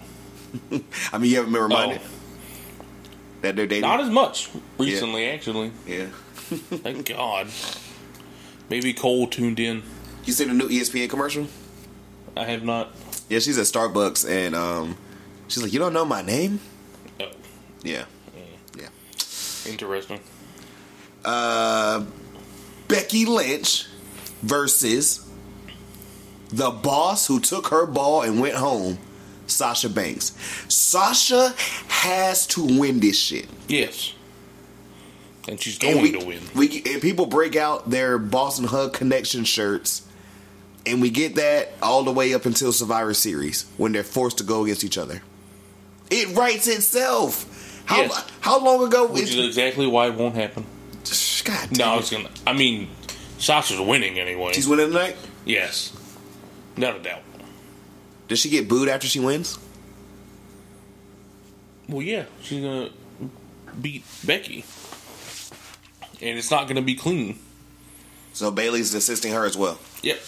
A: I mean, you haven't been reminded
B: Oh.
A: that they're dating.
B: Not as much recently, actually.
A: yeah.
B: Thank God. Maybe Cole tuned in.
A: You seen the new ESPN commercial?
B: I have not.
A: Yeah, she's at Starbucks and um, she's like, "You don't know my name?"
B: Oh,
A: Yeah, yeah.
B: interesting.
A: Uh, Becky Lynch versus the boss who took her ball and went home, Sasha Banks. Sasha has to win this shit.
B: Yes. And she's
A: And
B: going
A: we,
B: to win.
A: We and people break out their Boss 'n' Hug Connection shirts, and we get that all the way up until Survivor Series when they're forced to go against each other. It writes itself. How
B: Yes.
A: how long ago?
B: Which
A: is-
B: exactly why it won't happen.
A: God
B: No, was gonna. I mean, Sasha's winning anyway.
A: She's winning tonight.
B: yes, not a doubt.
A: Does she get booed after she wins?
B: Well, yeah, she's gonna beat Becky, and it's not gonna be clean.
A: So Bayley's assisting her as well.
B: Yep.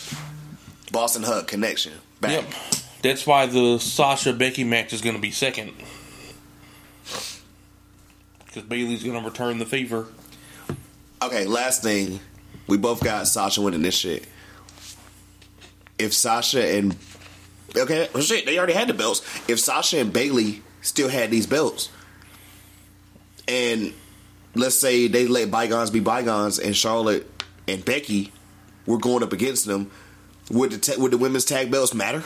A: Boss 'n' Hug Connection. Back.
B: Yep. That's why the Sasha Becky match is gonna be second. Because Bayley's gonna return the favor.
A: Okay, last thing. We both got Sasha winning this shit. If Sasha and okay, well, shit, they already had the belts. If Sasha and Bayley still had these belts, and let's say they let bygones be bygones, and Charlotte and Becky were going up against them, would the ta- would the women's tag belts matter?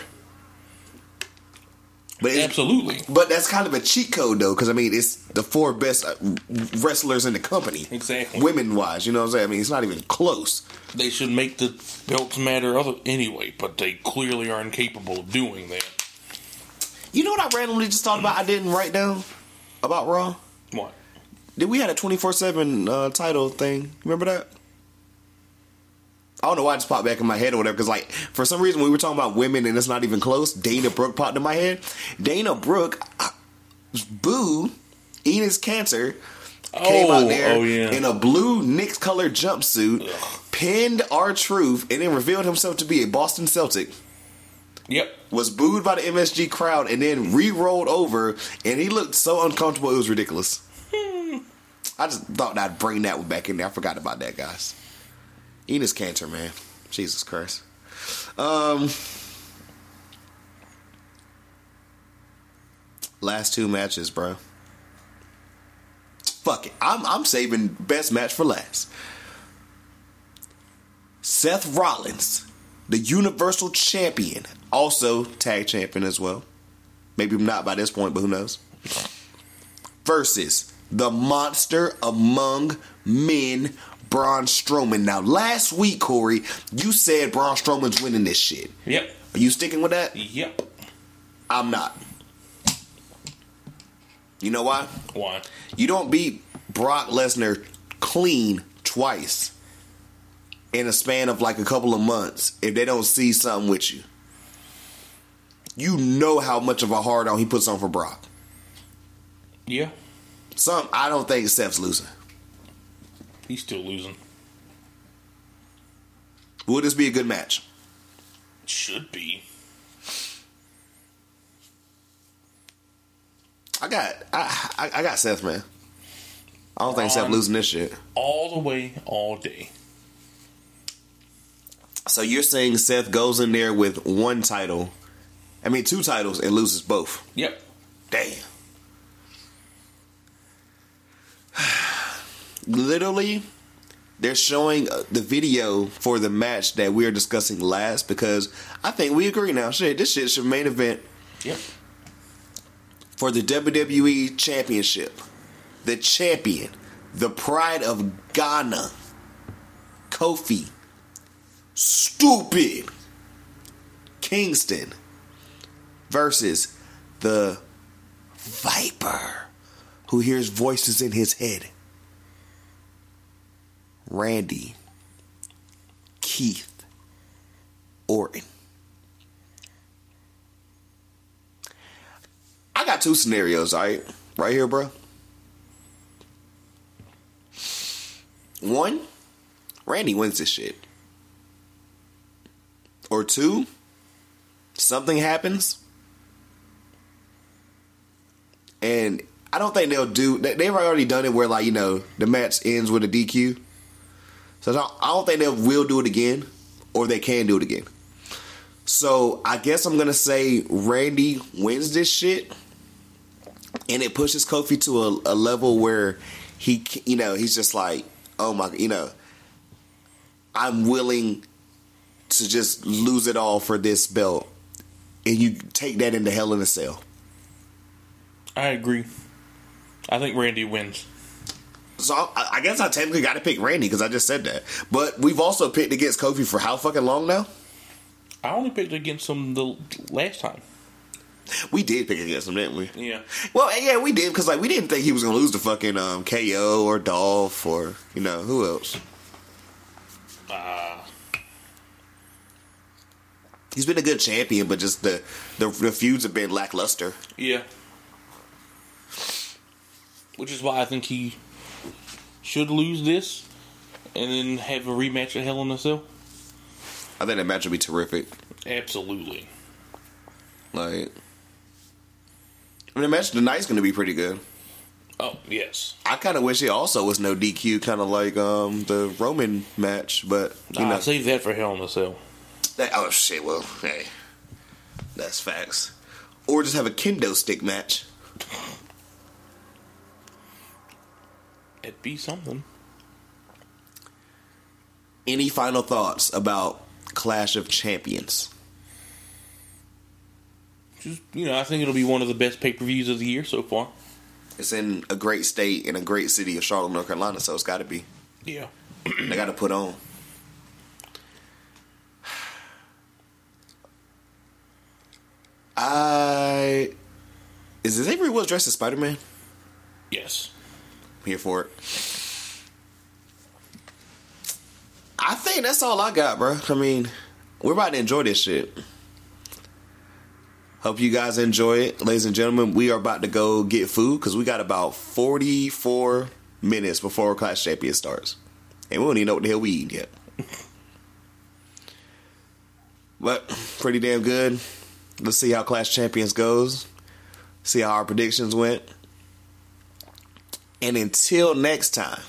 A: But it-
B: Absolutely.
A: But that's kind of a cheat code, though, because I mean, it's the four best uh, wrestlers in the company,
B: Exactly.
A: women wise. You know what I'm saying? I mean, it's not even close.
B: They should make the belts matter other anyway, but they clearly are incapable of doing that.
A: You know what I randomly just thought about? I didn't write down about Raw.
B: What?
A: Did we had a twenty four seven title thing? Remember that? I don't know why it just popped back in my head or whatever. Because like for some reason we were talking about women and it's not even close. Dana Brooke popped in my head. Dana Brooke, uh, boo, Enes Kanter came
B: Oh,
A: out there
B: oh, yeah.
A: in a blue Knicks color jumpsuit, pinned R-Truth, and then revealed himself to be a Boston Celtic.
B: Yep.
A: Was booed by the MSG crowd and then re-rolled over, and he looked so uncomfortable. It was ridiculous. I just thought I'd bring that one back in there. I forgot about that, guys. Enes Kanter, man. Jesus Christ. Um, last two matches, bro. Fuck it. I'm I'm saving best match for last. Seth Rollins, the Universal Champion, also tag champion as well. Maybe not by this point, but who knows? Versus the monster among men, Braun Strowman. Now, last week, Corey, you said Braun Strowman's winning this shit.
B: Yep.
A: Are you sticking with that?
B: Yep.
A: I'm not. You know why?
B: Why?
A: You don't beat Brock Lesnar clean twice in a span of like a couple of months if they don't see something with you. You know how much of a hard on he puts on for Brock.
B: Yeah.
A: Some I don't think Seth's losing.
B: He's still losing.
A: Will this be a good match?
B: Should be.
A: I got I I, I got Seth, man. I don't think Seth losing this shit.
B: All the way, all day.
A: So you're saying Seth goes in there with one title, I mean two titles, and loses both.
B: Yep.
A: Damn. Literally, they're showing uh, the video for the match that we are discussing last because I think we agree now. Shit, this shit should main event
B: Yep.
A: for the WWE Championship. The champion, the pride of Ghana, Kofi, stupid Kingston versus the Viper who hears voices in his head. Randy Keith Orton. I got two scenarios, all right? Right here, bro. One Randy wins this shit. Or two, something happens. And I don't think they'll do. They've already done it where, like, you know, the match ends with a DQ. So I don't, think they will do it again, or they can do it again. So I guess I'm gonna say Randy wins this shit, and it pushes Kofi to a, a level where he, you know, he's just like, oh my, you know, I'm willing to just lose it all for this belt, and you take that into Hell in a Cell.
B: I agree. I think Randy wins.
A: So I, I guess I technically got to pick Randy because I just said that. But we've also picked against Kofi for how fucking long now?
B: I only picked against him the last time.
A: We did pick against him, didn't we?
B: Yeah.
A: Well, yeah, we did because like we didn't think he was gonna lose to fucking um, KO or Dolph or you know who else.
B: Uh,
A: He's been a good champion, but just the the, the feuds have been lackluster.
B: yeah. Which is why I think he should lose this and then have a rematch at Hell in a Cell.
A: I think that match would be terrific.
B: Absolutely.
A: Like, I mean, the match tonight's gonna be pretty good.
B: Oh, yes.
A: I kind of wish it also was no DQ, kind of like um the Roman match, but you
B: Nah,
A: know.
B: save that for Hell in a Cell.
A: That, oh shit! Well, hey, that's facts. Or just have a kendo stick match.
B: It'd be something.
A: Any final thoughts about Clash of Champions?
B: Just, you know, I think it'll be one of the best pay per views of the year so far.
A: It's in a great state in a great city of Charlotte, North Carolina, so it's got to be.
B: Yeah.
A: They got to put on. I is this Xavier Woods dressed as Spider Man?
B: Yes.
A: Here for it. I think that's all I got, bro. I mean, we're about to enjoy this shit. Hope you guys enjoy it, ladies and gentlemen. We are about to go get food because we got about 44 minutes before Clash Champion starts. And we don't even know what the hell we eat yet. but pretty damn good. Let's see how Clash Champions goes. See how our predictions went. And until next time,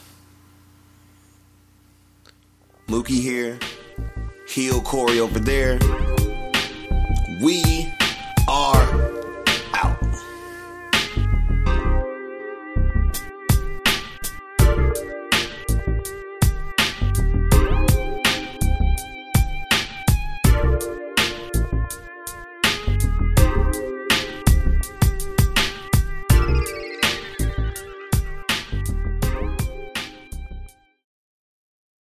A: Mookie here, Heel Corey over there. We